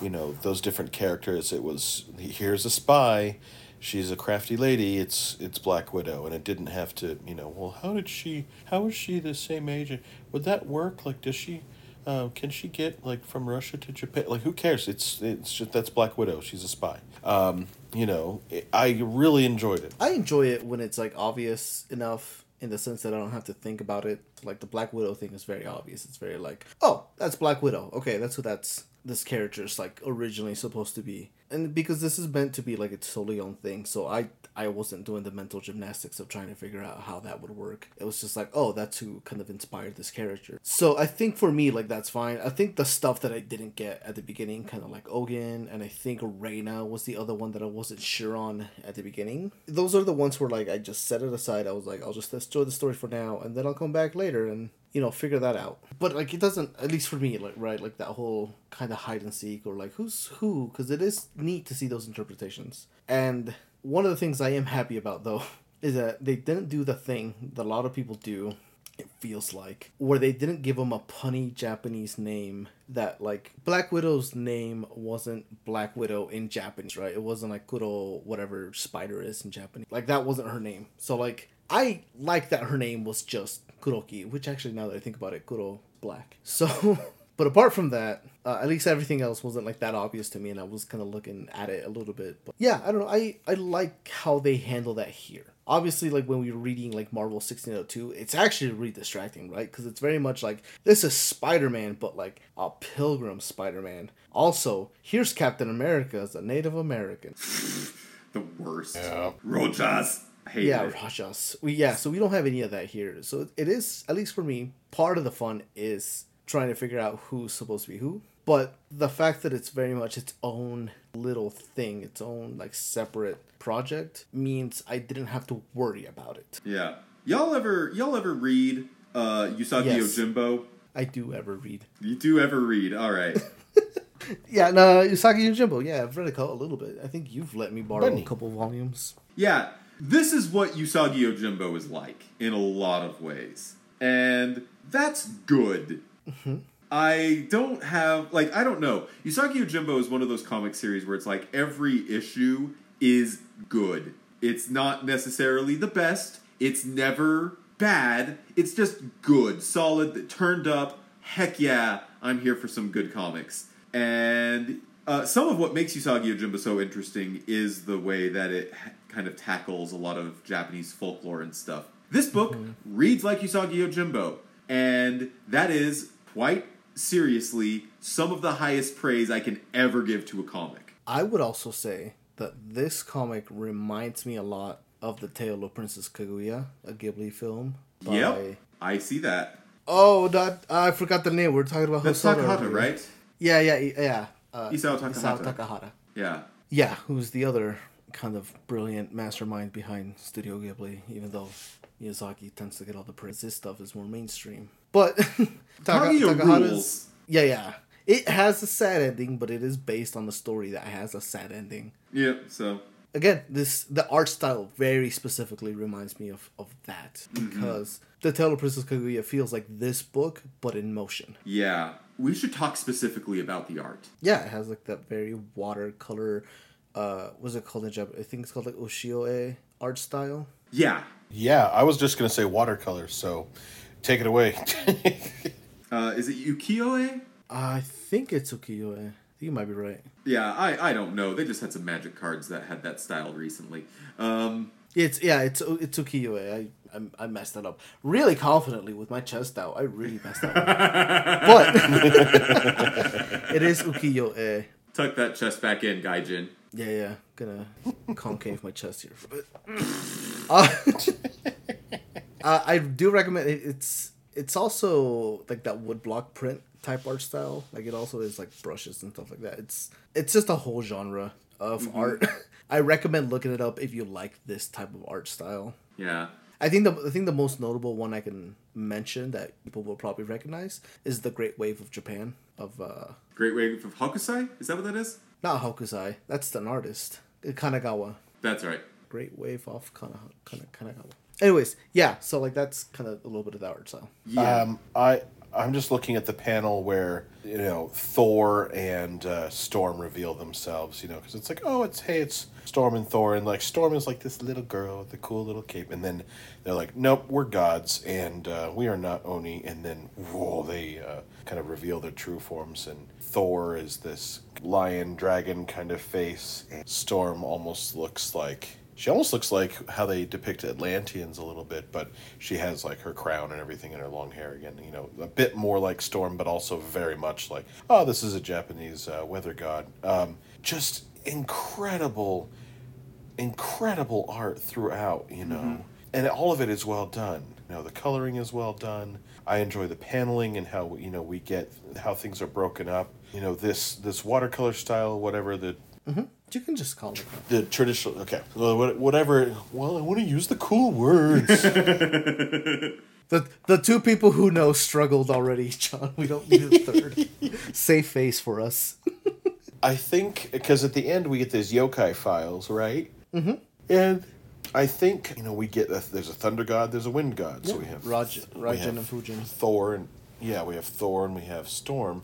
you know, those different characters. It was here's a spy, she's a crafty lady. It's it's Black Widow, and it didn't have to, you know, well, how did she? How is she the same age? Would that work? Like, does she? Uh, can she get like from Russia to Japan? Like, who cares? It's it's just that's Black Widow. She's a spy. Um, you know, I really enjoyed it. I enjoy it when it's like obvious enough in the sense that I don't have to think about it. Like the Black Widow thing is very obvious. It's very like, oh, that's Black Widow. Okay, that's who that's this character is like originally supposed to be. And because this is meant to be like a totally own thing, so I I wasn't doing the mental gymnastics of trying to figure out how that would work. It was just like, oh, that's who kind of inspired this character. So I think for me, like that's fine. I think the stuff that I didn't get at the beginning, kind of like Ogun, and I think Reina was the other one that I wasn't sure on at the beginning. Those are the ones where like I just set it aside. I was like, I'll just enjoy the story for now, and then I'll come back later and you know figure that out but like it doesn't at least for me like right like that whole kind of hide and seek or like who's who because it is neat to see those interpretations and one of the things i am happy about though is that they didn't do the thing that a lot of people do it feels like where they didn't give him a punny japanese name that like black widow's name wasn't black widow in japanese right? It wasn't like kuro whatever spider is in japanese. Like that wasn't her name. So like i like that her name was just Kuroki, which actually now that I think about it, Kuro Black. So, but apart from that, uh, at least everything else wasn't like that obvious to me, and I was kind of looking at it a little bit. But yeah, I don't know. I I like how they handle that here. Obviously, like when we were reading like Marvel 1602, it's actually really distracting, right? Because it's very much like this is Spider Man, but like a Pilgrim Spider Man. Also, here's Captain America as a Native American. the worst. Yeah. Rojhaz. Hate yeah, it. Rojhaz. We yeah, so we don't have any of that here. So it is at least for me, part of the fun is trying to figure out who's supposed to be who. But the fact that it's very much its own little thing, its own like separate project means I didn't have to worry about it. Yeah. Y'all ever y'all ever read uh Usagi Yes. Yojimbo? I do ever read. You do ever read? All right. Yeah, no, Usagi Yojimbo. Yeah, I've read a couple, a little bit. I think you've let me borrow Bunny. a couple volumes. Yeah, this is what Usagi Yojimbo is like in a lot of ways. And that's good. I don't have, like, I don't know. Usagi Yojimbo is one of those comic series where it's like every issue is good. It's not necessarily the best, it's never bad, it's just good, solid, turned up. Heck yeah, I'm here for some good comics. And uh, some of what makes Usagi Yojimbo so interesting is the way that it kind of tackles a lot of Japanese folklore and stuff. This book reads like Usagi Yojimbo, and that is quite seriously some of the highest praise I can ever give to a comic. I would also say that this comic reminds me a lot of the Tale of Princess Kaguya, a Ghibli film. by- Yep, I see that. Oh, that I forgot the name. We are talking about That's Hosoda Takahata, earlier. right? Yeah, yeah, yeah. Uh, Isao Takahata. Takahata. Yeah. Yeah, who's the other kind of brilliant mastermind behind Studio Ghibli, even though Miyazaki tends to get all the praise. This stuff is more mainstream. But Taka, Kaguya Takahata's. rules. Yeah, yeah. It has a sad ending, but it is based on the story that has a sad ending. Yep, so. Again, this the art style very specifically reminds me of, of that because the Tale of Princess Kaguya feels like this book, but in motion. Yeah. We should talk specifically about the art. Yeah, it has like that very watercolor. Uh, what's it called in Japanese? I think it's called like ushio-e art style. Yeah. Yeah, I was just gonna say watercolor, so take it away. Uh, is it Ukiyo-e? I think it's ukiyo-e. I think you might be right. Yeah, I, I don't know. They just had some magic cards that had that style recently. Um, It's yeah, it's it's ukiyo-e. I, I I messed that up really confidently with my chest out. I really messed that up. but it is ukiyo-e. tuck that chest back in, Gaijin. Yeah, yeah. Gonna concave my chest here for a bit. Uh, uh, I do recommend it. It's it's also like that woodblock print type art style. Like it also is like brushes and stuff like that. It's it's just a whole genre of art. I recommend looking it up if you like this type of art style. Yeah. I think the I think the most notable one I can mention that people will probably recognize is the Great Wave of Japan of uh Great Wave of Hokusai? Is that what that is? not Hokusai. That's an artist. Kanagawa. That's right. Great Wave of Kana, Kana, Kanagawa. Anyways, yeah, so like that's kind of a little bit of that. art style. Yeah. Um, I I'm just looking at the panel where you know Thor and uh, Storm reveal themselves. You know, because it's like, oh, it's hey, it's Storm and Thor, and like Storm is like this little girl with the cool little cape, and then they're like, nope, we're gods, and uh, we are not Oni, and then whoa, they uh, kind of reveal their true forms, and Thor is this lion dragon kind of face, and Storm almost looks like she almost looks like how they depict Atlanteans a little bit, but she has like her crown and everything and her long hair again. You know, a bit more like Storm, but also very much like, oh, this is a Japanese uh, weather god. Um, just incredible, incredible art throughout, you know. And all of it is well done. You know, the coloring is well done. I enjoy the paneling and how you know we get how things are broken up. You know, this this watercolor style, whatever the You can just call it the traditional okay well, whatever well i want to use the cool words The the two people who know struggled already, John. We don't need a third. Safe face for us. i think because at the end we get these yokai files right mm-hmm. and i think you know we get a, there's a thunder god there's a wind god so we have Raj, we have and Fujin. thor and yeah we have thor and we have storm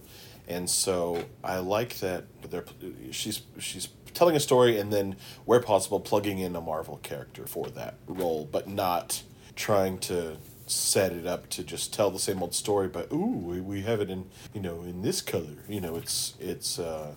and so i like that they're she's she's telling a story and then where possible plugging in a marvel character for that role but not trying to set it up to just tell the same old story but ooh we, we have it in you know in this color. You know it's it's uh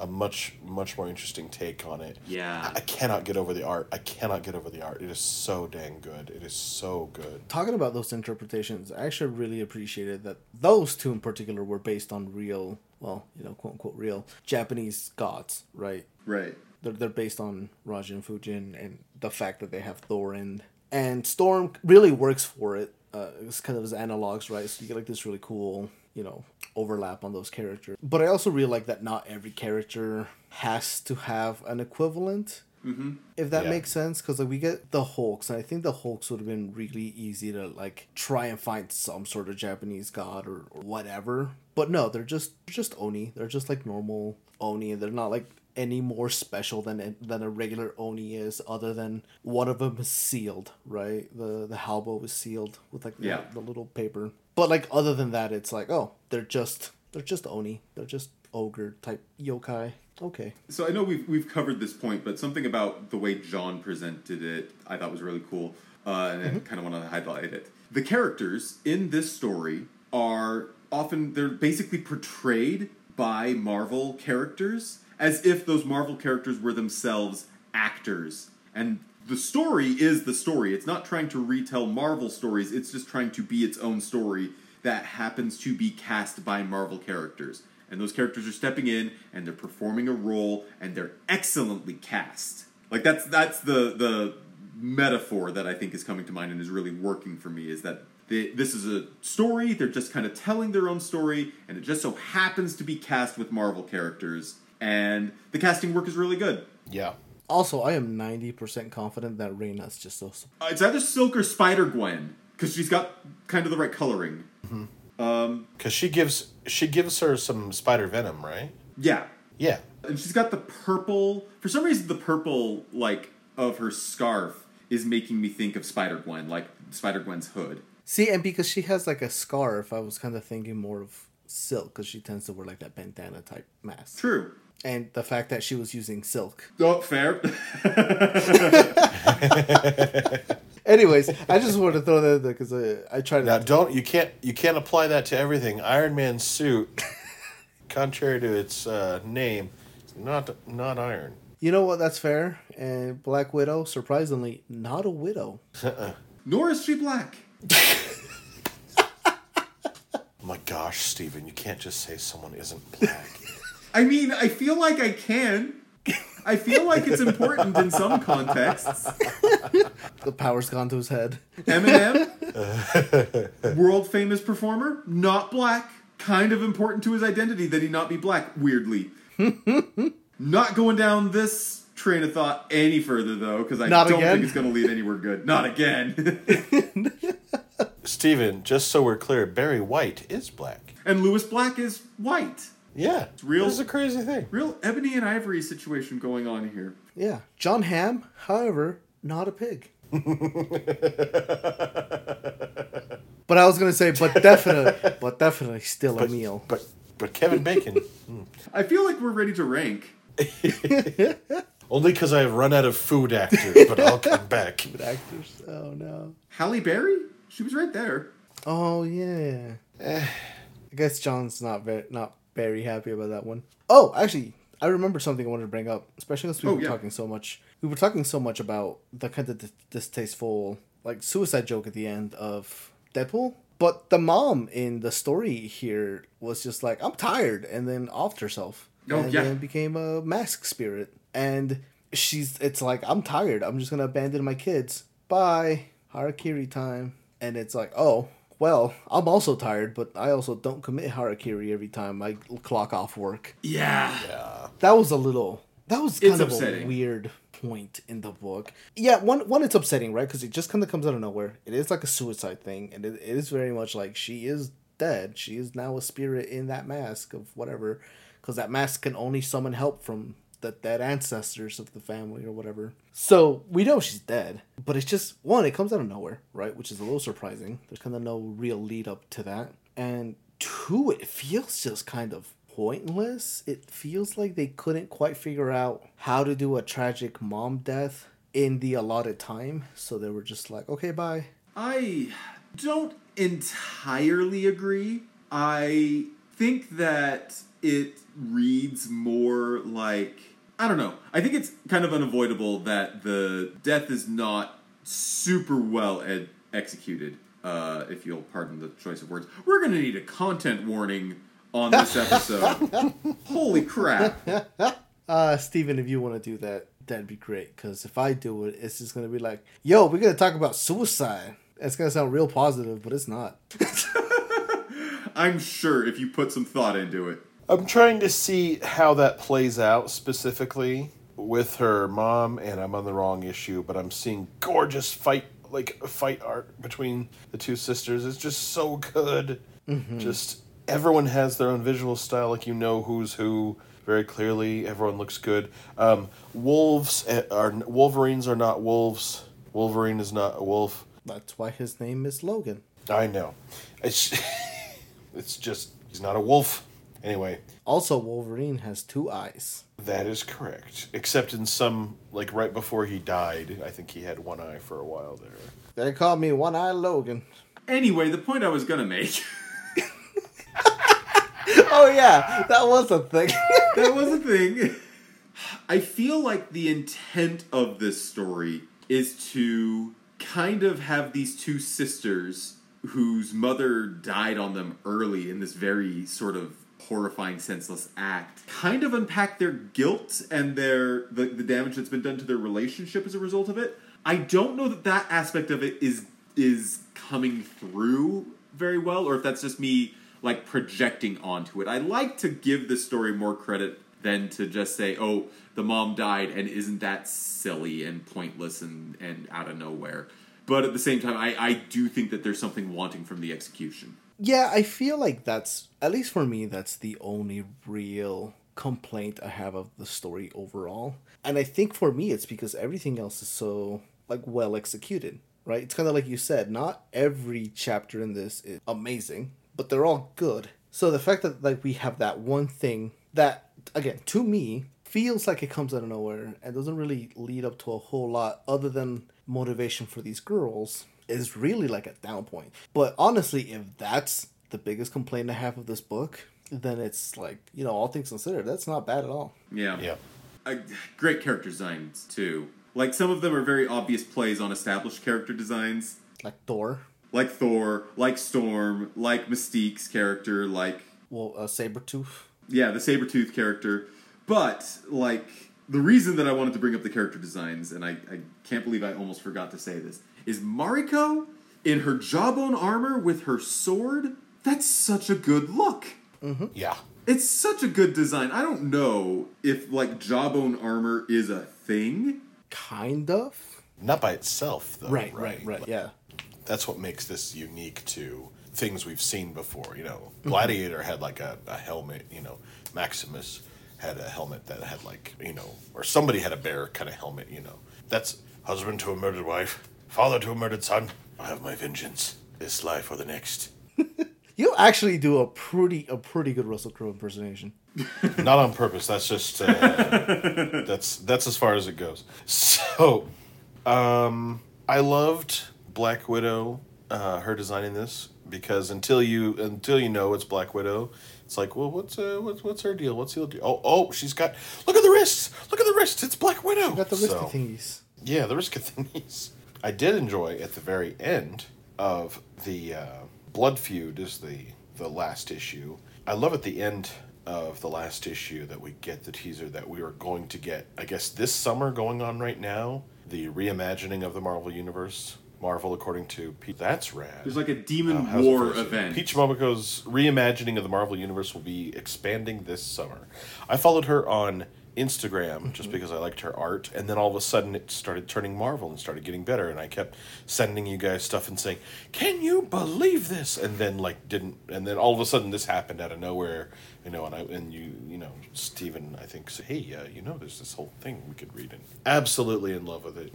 a much much more interesting take on it Yeah. I, I cannot get over the art i cannot get over the art it is so dang good it is so good Talking about those interpretations, I actually really appreciated that those two in particular were based on real, well, you know, quote unquote real Japanese gods, right? right. They're, they're based on Rajan Fujin and the fact that they have Thor and and Storm really works for it. Uh, it's kind of as analogs, right? So you get like this really cool, you know, overlap on those characters. But I also really like that not every character has to have an equivalent. Mm-hmm. If that Yeah. makes sense, because like we get the Hulks, and I think the Hulks would have been really easy to like try and find some sort of Japanese god or, or whatever. But no, they're just just Oni. They're just like normal Oni, and they're not like any more special than than a regular Oni is, other than one of them is sealed, right? The the halbo is sealed with like the, Yeah. the little paper. But like other than that, it's like oh, they're just they're just Oni. They're just ogre type yokai. Okay. So I know we've we've covered this point, but something about the way John presented it, I thought was really cool, uh, and I kind of want to highlight it. The characters in this story are often they're basically portrayed by Marvel characters as if those Marvel characters were themselves actors, and the story is the story. It's not trying to retell Marvel stories. It's just trying to be its own story that happens to be cast by Marvel characters. And those characters are stepping in and they're performing a role and they're excellently cast. Like that's that's the the metaphor that I think is coming to mind and is really working for me is that they, this is a story, they're just kind of telling their own story and it just so happens to be cast with Marvel characters and the casting work is really good. yeah Also, I am ninety percent confident that Reyna's just so. Uh, it's either Silk or Spider Gwen because she's got kind of the right coloring. because she gives she gives her some spider venom right Yeah, yeah and she's got the purple. For some reason, the purple like of her scarf is making me think of Spider Gwen, like Spider Gwen's hood. See, and because she has like a scarf, I was kind of thinking more of silk because she tends to wear like that bandana type mask. True. And the fact that she was using silk. Oh, fair. Anyways, I just wanted to throw that in there because I, I tried Now to. don't you can't you can't apply that to everything. Iron Man's suit, contrary to its uh, name, is not not iron. You know what? That's fair. And Black Widow, surprisingly, not a widow. Nor is she black. Oh my gosh, Steven, you can't just say someone isn't black. I mean, I feel like I can. I feel like it's important in some contexts. The power's gone to his head. Eminem, world famous performer, not black. Kind of important to his identity that he not be black, weirdly. not going down this train of thought any further though, because I Not don't again? think it's going to lead anywhere good. Not again. Steven, just so we're clear, Barry White is black. and Lewis Black is white. Yeah. It's real. This is a crazy thing. Real ebony and ivory situation going on here. Yeah. Jon Hamm, however, not a pig. but I was gonna say, but definitely, but definitely still a meal. But but Kevin Bacon. Hmm. I feel like we're ready to rank. Only because I have run out of food actors, but I'll come back. Food Actors. Oh no. Halle Berry? She was right there. Oh yeah. Eh. I guess John's not very not very happy about that one. Oh, actually, I remember something I wanted to bring up, especially since we Oh, were yeah. talking so much. We were talking so much about the kind of distasteful, like suicide joke at the end of Deadpool. But the mom in the story here was just like, "I'm tired," and then offed herself, Oh, and yeah. then became a mask spirit. And she's, it's like, "I'm tired. I'm just gonna abandon my kids. Bye, harakiri time." And it's like, "Oh, well, I'm also tired, but I also don't commit harakiri every time I clock off work." Yeah. yeah. That was a little. That was kind It's of upsetting. a weird point in the book. Yeah, one one it's upsetting, right? Because it just kind of comes out of nowhere. It is like a suicide thing, and it, it is very much like she is dead. She is now a spirit in that mask of whatever, because that mask can only summon help from the dead ancestors of the family or whatever. So we know she's dead, but it's just one. It comes out of nowhere, right? Which is a little surprising. There's kind of no real lead up to that, and two, it feels just kind of pointless. It feels like they couldn't quite figure out how to do a tragic mom death in the allotted time, so they were just like, okay, bye. I don't entirely agree. I think that it reads more like I don't know. I think it's kind of unavoidable that the death is not super well ed- executed. Uh, if you'll pardon the choice of words, we're gonna need a content warning on this episode. Holy crap! Uh, Steven, if you want to do that, that'd be great. Because if I do it, it's just going to be like, yo, we're going to talk about suicide. It's going to sound real positive, but it's not. I'm sure if you put some thought into it, I'm trying to see how that plays out specifically with her mom, and I'm on the wrong issue, but I'm seeing gorgeous fight like fight art between the two sisters. It's just so good. Just everyone has their own visual style, like you know who's who very clearly. Everyone looks good. Um, wolves eh, are Wolverines are not wolves. Wolverine is not a wolf. That's why his name is Logan. I know. It's it's just he's not a wolf. Anyway, Also, Wolverine has two eyes. That is correct. Except in some, like right before he died, I think he had one eye for a while there. They call me One Eye Logan. anyway, the point I was gonna make. Oh, yeah, that was a thing. that was a thing. I feel like the intent of this story is to kind of have these two sisters whose mother died on them early in this very sort of horrifying senseless act kind of unpack their guilt and their the, the damage that's been done to their relationship as a result of it. I don't know that that aspect of it is is coming through very well or if that's just me like projecting onto it. I like to give this story more credit than to just say oh the mom died and isn't that silly and pointless and and out of nowhere. But at the same time i i do think that there's something wanting from the execution yeah, I feel like that's, at least for me, that's the only real complaint I have of the story overall. And I think for me, it's because everything else is so, like, well executed, right? It's kind of like you said, not every chapter in this is amazing, but they're all good. So the fact that, like, we have that one thing that, again, to me, feels like it comes out of nowhere and doesn't really lead up to a whole lot other than motivation for these girls is really like a down point. But honestly, if that's the biggest complaint I have of this book, then it's like, you know, all things considered, that's not bad at all. yeah Yeah. uh, great character designs too. Like some of them are very obvious plays on established character designs, Like Thor, like Thor, like Storm, like Mystique's character, like well, uh, Sabretooth. yeah, the Sabretooth character. But like the reason that I wanted to bring up the character designs, and I, I can't believe I almost forgot to say this, is Mariko in her jawbone armor with her sword. That's such a good look. Yeah. It's such a good design. I don't know if like jawbone armor is a thing. Kind of. Not by itself, though. Right, right, right. Like, Yeah. That's what makes this unique to things we've seen before. You know, Mm-hmm. Gladiator had like a, a helmet. You know, Maximus had a helmet that had like you know, or somebody had a bear kind of helmet. You know, that's husband to a murdered wife, father to a murdered son. I have my vengeance. This life or the next. You actually do a pretty a pretty good Russell Crowe impersonation. Not on purpose. That's just uh, that's that's as far as it goes. So, um, I loved Black Widow. Uh, her designing this because until you until you know it's Black Widow, it's like, well, what's uh, what's what's her deal? What's the deal? Oh, oh, she's got look at the wrists. Look at the wrists. It's Black Widow. You got the risky So- thingies. yeah, the of thingies. I did enjoy at the very end of the uh, Blood Feud is the the last issue. I love at the end of the last issue that we get the teaser that we are going to get. I guess this summer going on right now, the reimagining of the Marvel universe. Marvel, according to Pete, that's rad. There's like a demon Uh, war event. Peach Momoko's reimagining of the Marvel Universe will be expanding this summer. I followed her on Instagram just because I liked her art, and then all of a sudden it started turning Marvel and started getting better. And I kept sending you guys stuff and saying, "Can you believe this?" And then like didn't, and then all of a sudden this happened out of nowhere, you know. And I and you, you know, Steven, I think, said, "Hey, uh, you know, there's this whole thing we could read." And absolutely in love with it.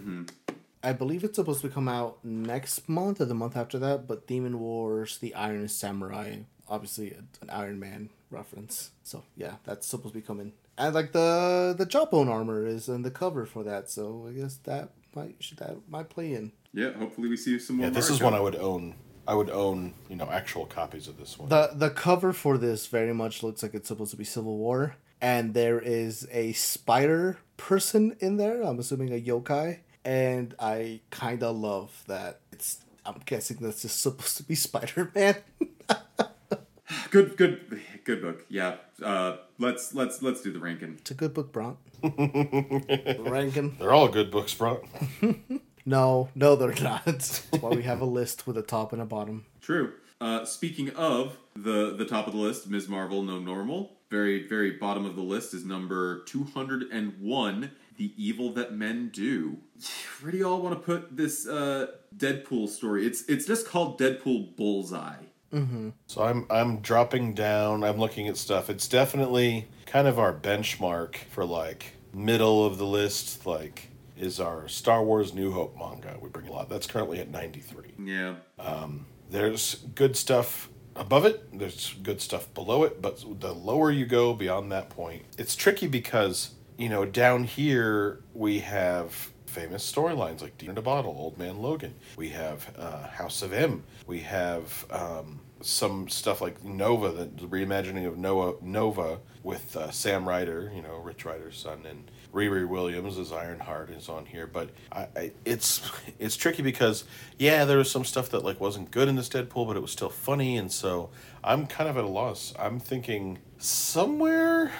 I believe it's supposed to come out next month or the month after that, but Demon Wars, the Iron Samurai, obviously an Iron Man reference. So yeah, that's supposed to be coming. And like the the jawbone armor is in the cover for that, so I guess that might should that might play in. yeah, hopefully we see some more. Yeah, this is one I would own. I would own, you know, actual copies of this one. The the cover for this very much looks like it's supposed to be Civil War, and there is a spider person in there. I'm assuming a yokai, and I kind of love that. It's I'm guessing that's just supposed to be Spider Man. good, good, good book. Yeah, uh, let's let's let's do the ranking. it's a good book, Bront. Rankin? They're all good books, Bront. No, no, they're not. That's why we have a list with a top and a bottom. True. Uh, speaking of the the top of the list, Ms. Marvel, no normal. Very very bottom of the list is number two hundred and one. The evil that men do. Where do y'all want to put this uh, Deadpool story? It's it's just called Deadpool Bullseye. So I'm I'm dropping down. I'm looking at stuff. It's definitely kind of our benchmark for like middle of the list. Like is our Star Wars New Hope manga. We bring a lot. That's currently at 93. Yeah. Um, there's good stuff above it. There's good stuff below it. But the lower you go beyond that point, it's tricky because you know down here we have famous storylines like Demon in a Bottle, Old Man Logan. We have uh, House of M. We have um, some stuff like Nova, the reimagining of Noah Nova with uh, Sam Ryder, you know, Rich Rider's son, and Riri Williams as Ironheart is on here. But I, I, it's it's tricky because yeah, there was some stuff that like wasn't good in this Deadpool, but it was still funny, and so I'm kind of at a loss. I'm thinking somewhere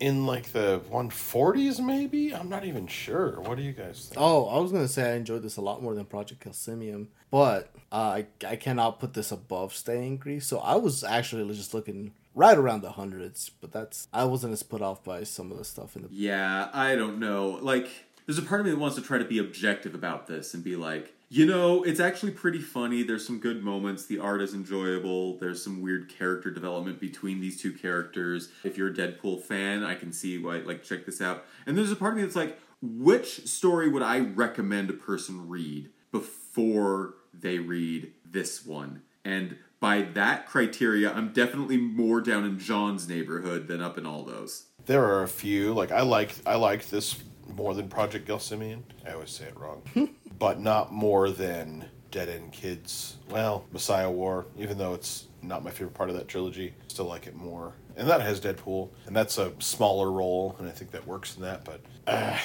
in like the 140s maybe i'm not even sure what do you guys think Oh, I was gonna say I enjoyed this a lot more than Project Calcimium, but uh, I I cannot put this above Stay Angry. So I was actually just looking right around the hundreds, but that's I wasn't as put off by some of the stuff in the. Yeah, I don't know. Like, there's a part of me that wants to try to be objective about this and be like, you know, it's actually pretty funny. There's some good moments. The art is enjoyable. There's some weird character development between these two characters. If you're a Deadpool fan, I can see why, like, check this out. And there's a part of me that's like, which story would I recommend a person read before they read this one? And by that criteria, I'm definitely more down in John's neighborhood than up in Aldo's. there are a few like i like i like this more than project gelsimian i always say it wrong but not more than dead end kids well messiah war even though it's not my favorite part of that trilogy still like it more and that has deadpool and that's a smaller role and i think that works in that but uh,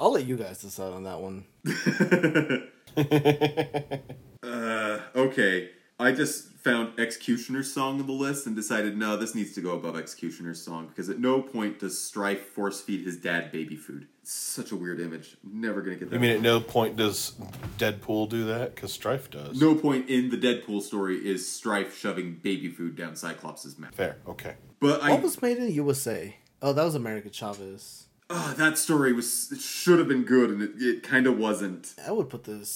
I'll let you guys decide on that one. Uh, okay. I just found Executioner's Song on the list and decided no, this needs to go above Executioner's Song because at no point does Strife force feed his dad baby food. It's such a weird image. Never gonna get that. i mean at no point does deadpool do that because strife does no point in the Deadpool story is Strife shoving baby food down Cyclops' mouth. fair okay But I What was made in the USA? Oh, that was America Chavez. oh, that story was should have been good, and it, it kind of wasn't. I would put this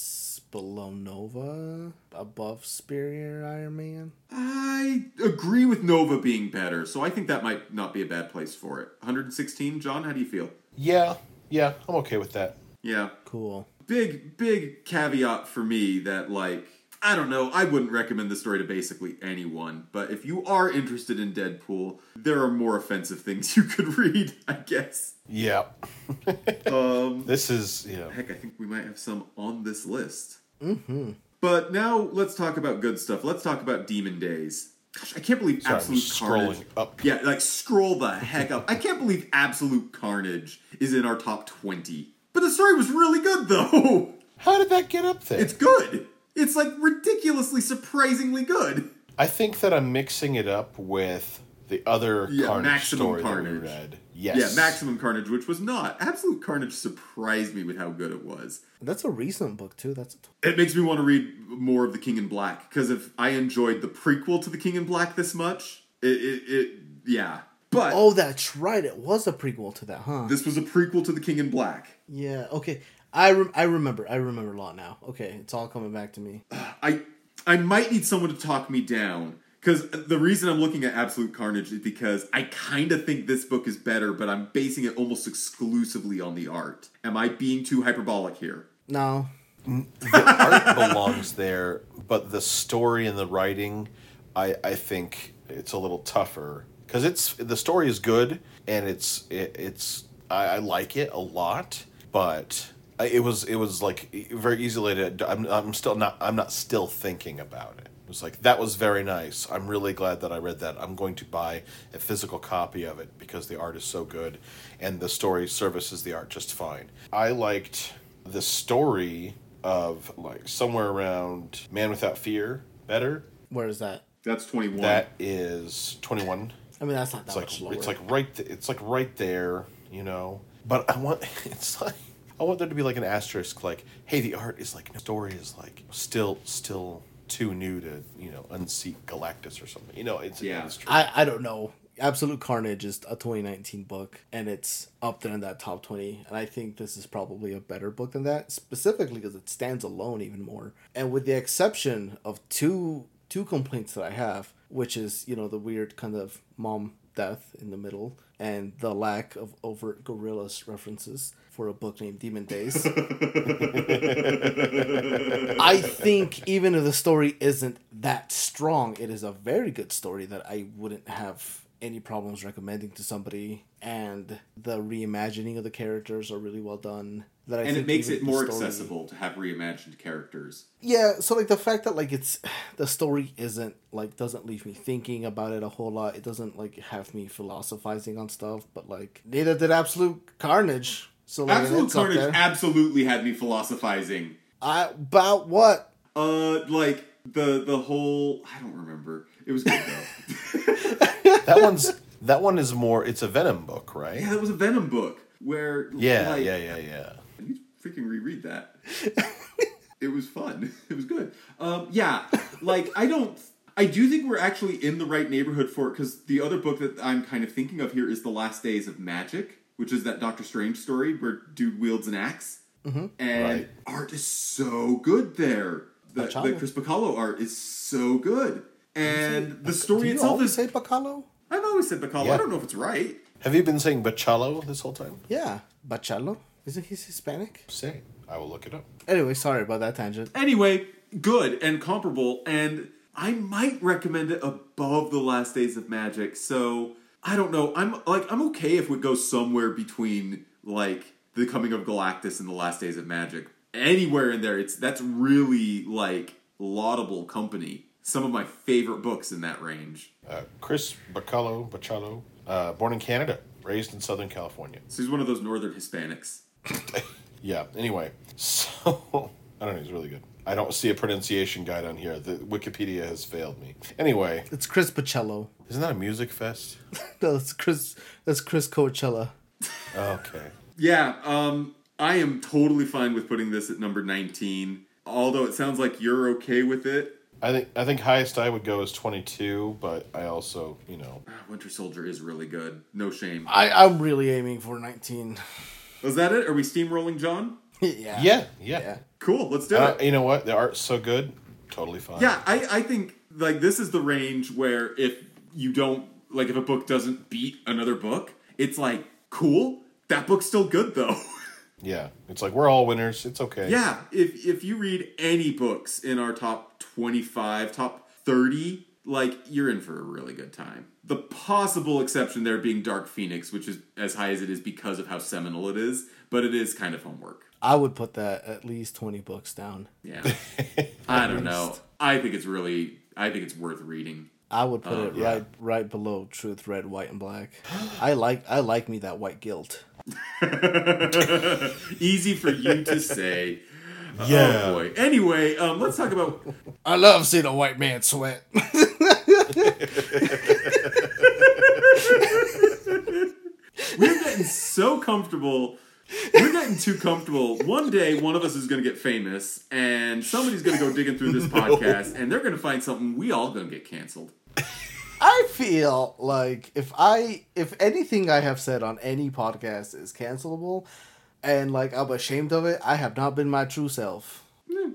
below Nova, above Superior Iron Man. I agree with Nova being better, so I think that might not be a bad place for it. 116, John, how do you feel? Yeah, yeah, I'm okay with that. Yeah. Cool. Big, big caveat for me that, like, I don't know, I wouldn't recommend the story to basically anyone, but if you are interested in Deadpool, there are more offensive things you could read, I guess. Yeah. Um, This is, you know, heck, I think we might have some on this list. Mm-hmm. But now let's talk about good stuff. Let's talk about Demon Days. Gosh, I can't believe Sorry, Absolute Carnage. up. Yeah, like scroll the heck up. I can't believe Absolute Carnage is in our top 20. But the story was really good, though. how did that get up there? It's good. It's like ridiculously, surprisingly good. I think that I'm mixing it up with the other Yeah, Carnage Maximum story that Carnage. we read. Yes. Yeah, Maximum Carnage, which was not. Absolute Carnage surprised me with how good it was. That's a recent book too. That's It makes me want to read more of The King in Black because if I enjoyed the prequel to The King in Black this much, it, it, it yeah. But oh, that's right. It was a prequel to that, huh? this was a prequel to The King in Black. yeah. Okay. I rem- I remember. I remember a lot now. Okay, it's all coming back to me. I I might need someone to talk me down because the reason I'm looking at Absolute Carnage is because I kind of think this book is better, but I'm basing it almost exclusively on the art. Am I being too hyperbolic here? No. Mm, the art belongs there, but the story and the writing, I I think it's a little tougher because it's the story is good and it's it, it's I, I like it a lot, but I, it was it was like very easily to I'm I'm still not I'm not still thinking about it. It was like that was very nice. I'm really glad that I read that. I'm going to buy a physical copy of it because the art is so good, and the story services the art just fine. I liked the story of like somewhere around Man Without Fear better. Where is that? That's 21. That is 21. I mean, that's not that It's like lower. it's like right th- it's like right there, you know. But I want it's like I want there to be like an asterisk like hey the art is like the story is like still still too new to, you know, unseat Galactus or something. You know, it's Yeah. it's true. I I don't know. Absolute Carnage is a 2019 book, and it's up there in that top 20. And I think this is probably a better book than that, specifically because it stands alone even more. And with the exception of two two complaints that I have, which is you know the weird kind of mom death in the middle, and the lack of overt gorillas references for a book named Demon Days. I think even if the story isn't that strong, it is a very good story that I wouldn't have any problems recommending to somebody. And the reimagining of the characters are really well done. That I and it makes it more story- accessible to have reimagined characters. Yeah, so like the fact that like it's the story isn't like doesn't leave me thinking about it a whole lot. It doesn't like have me philosophizing on stuff, but like neither did Absolute Carnage. So like Absolute Carnage absolutely had me philosophizing. I, about what? Uh, like the the whole I don't remember. It was good though. that one's that one is more it's a Venom book, right? yeah, that was a Venom book where Yeah, like, yeah, yeah, yeah. I need to freaking reread that. it was fun. It was good. Um, yeah, like I don't. I do think we're actually in the right neighborhood for it because the other book that I'm kind of thinking of here is The Last Days of Magic, which is that Doctor Strange story where dude wields an axe, mm-hmm. and Right. art is so good there. The, the Chris Bacalo art is so good, and the story Do you itself always is. say Bacalo? I've always said Bacalo. Yeah. I don't know if it's right. Have you been saying Bachalo this whole time? Yeah, Bachalo. Isn't he Hispanic? Say, I will look it up. Anyway, sorry about that tangent. Anyway, good and comparable, and I might recommend it above the Last Days of Magic. So I don't know. I'm like I'm okay if it goes somewhere between like the Coming of Galactus and the Last Days of Magic. Anywhere in there, it's that's really like laudable company. Some of my favorite books in that range. Uh, Chris Bacalo, Bachalo, uh, born in Canada, raised in Southern California. So he's one of those Northern Hispanics. Yeah. Anyway, so I don't know. He's really good. I don't see a pronunciation guide on here. The Wikipedia has failed me. Anyway, It's Chris Pacello. isn't that a music fest? No, that's Chris. That's Chris Coachella. Okay. Yeah, um, I am totally fine with putting this at number 19. Although it sounds like you're okay with it. I think I think highest I would go is twenty two, but I also you know Ah, Winter Soldier is really good. No shame. I, I'm really aiming for 19. Was that it? Are we steamrolling, John? yeah. yeah yeah. Yeah. Cool. Let's do Uh, it. you know what? The art's so good, totally fine. Yeah, I, I think like this is the range where if you don't like if a book doesn't beat another book, it's like cool. That book's still good though. yeah. It's like we're all winners. It's okay. yeah, if if you read any books in our top twenty five, top thirty, like you're in for a really good time. The possible exception there being Dark Phoenix, which is as high as it is because of how seminal it is, but it is kind of homework. I would put that at least 20 books down. Yeah. I don't know. I think it's really I think it's worth reading. I would put Oh, it yeah. right right below Truth, Red, White, and Black. I like I like me that white guilt. Easy for you to say. Yeah. Oh boy. Anyway, um, let's talk about. I love seeing a white man sweat. We're getting so comfortable. We're getting too comfortable. One day, one of us is going to get famous, and somebody's going to go digging through this podcast, and they're going to find something. We all going to get canceled. I feel like if I if anything I have said on any podcast is cancelable and like I'm ashamed of it, I have not been my true self. Yeah,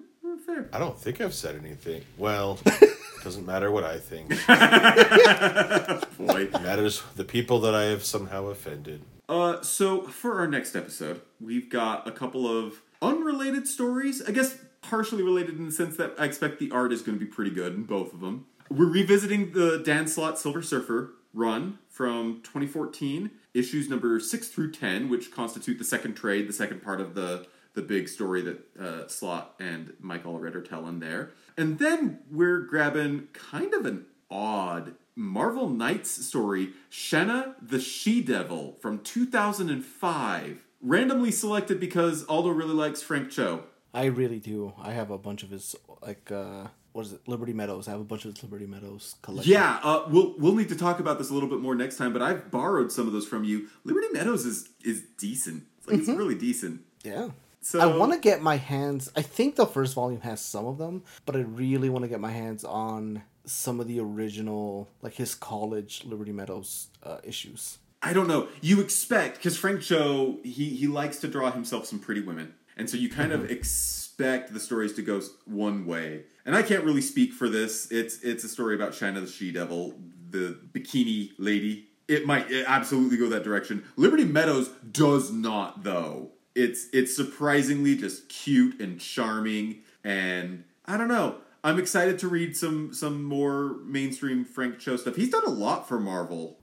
fair. I don't think I've said anything. Well, doesn't matter what I think. Boy. It matters the people that I have somehow offended. Uh, so for our next episode, we've got a couple of unrelated stories. I guess partially related in the sense that I expect the art is going to be pretty good in both of them. We're revisiting the Dan Slott Silver Surfer run from 2014, issues number six through ten, which constitute the second trade, the second part of the the big story that uh, Slott and Mike Allred are telling there. And then we're grabbing kind of an odd Marvel Knights story, Shanna the She Devil from 2005. Randomly selected because Aldo really likes Frank Cho. I really do. I have a bunch of his like uh what is it? Liberty Meadows. I have a bunch of his Liberty Meadows collection. Yeah, uh, we'll we'll need to talk about this a little bit more next time. But I've borrowed some of those from you. Liberty Meadows is is decent. It's like it's really decent. Yeah. So I want to get my hands. I think the first volume has some of them, but I really want to get my hands on some of the original, like his college Liberty Meadows uh, issues. I don't know. You expect because Frank Cho he he likes to draw himself some pretty women, and so you kind of expect the stories to go one way. And I can't really speak for this. It's it's a story about Shanna the She Devil, the bikini lady. It might it absolutely go that direction. Liberty Meadows does not though. It's it's surprisingly just cute and charming, and I don't know. I'm excited to read some some more mainstream Frank Cho stuff. He's done a lot for Marvel.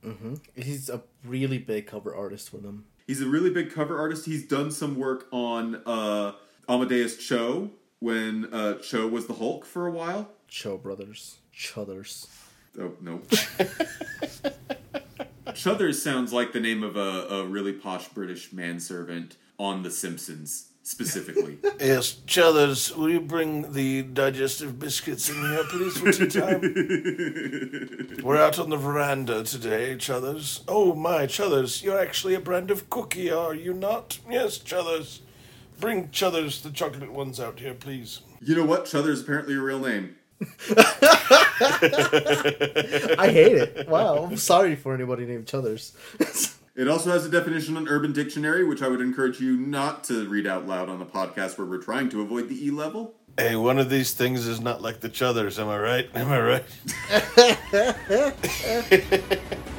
He's a really big cover artist for them. He's a really big cover artist. He's done some work on uh, Amadeus Cho when uh, Cho was the Hulk for a while. Cho Brothers. Chuthers. Oh no. Chuthers sounds like the name of a, a really posh British manservant on The Simpsons, specifically. Yes, Chuthers, will you bring the digestive biscuits in here, please, for tea time? We're out on the veranda today, Chuthers. Oh, my, Chuthers, you're actually a brand of cookie, are you not? Yes, Chuthers. Bring Chuthers, the chocolate ones, out here, please. you know what? Chuthers apparently a real name. I hate it. Wow. I'm sorry for anybody named Chuthers. It also has a definition on Urban Dictionary, which I would encourage you not to read out loud on the podcast where we're trying to avoid the E level. Hey, one of these things is not like the Chuthers, am I right? Am I right?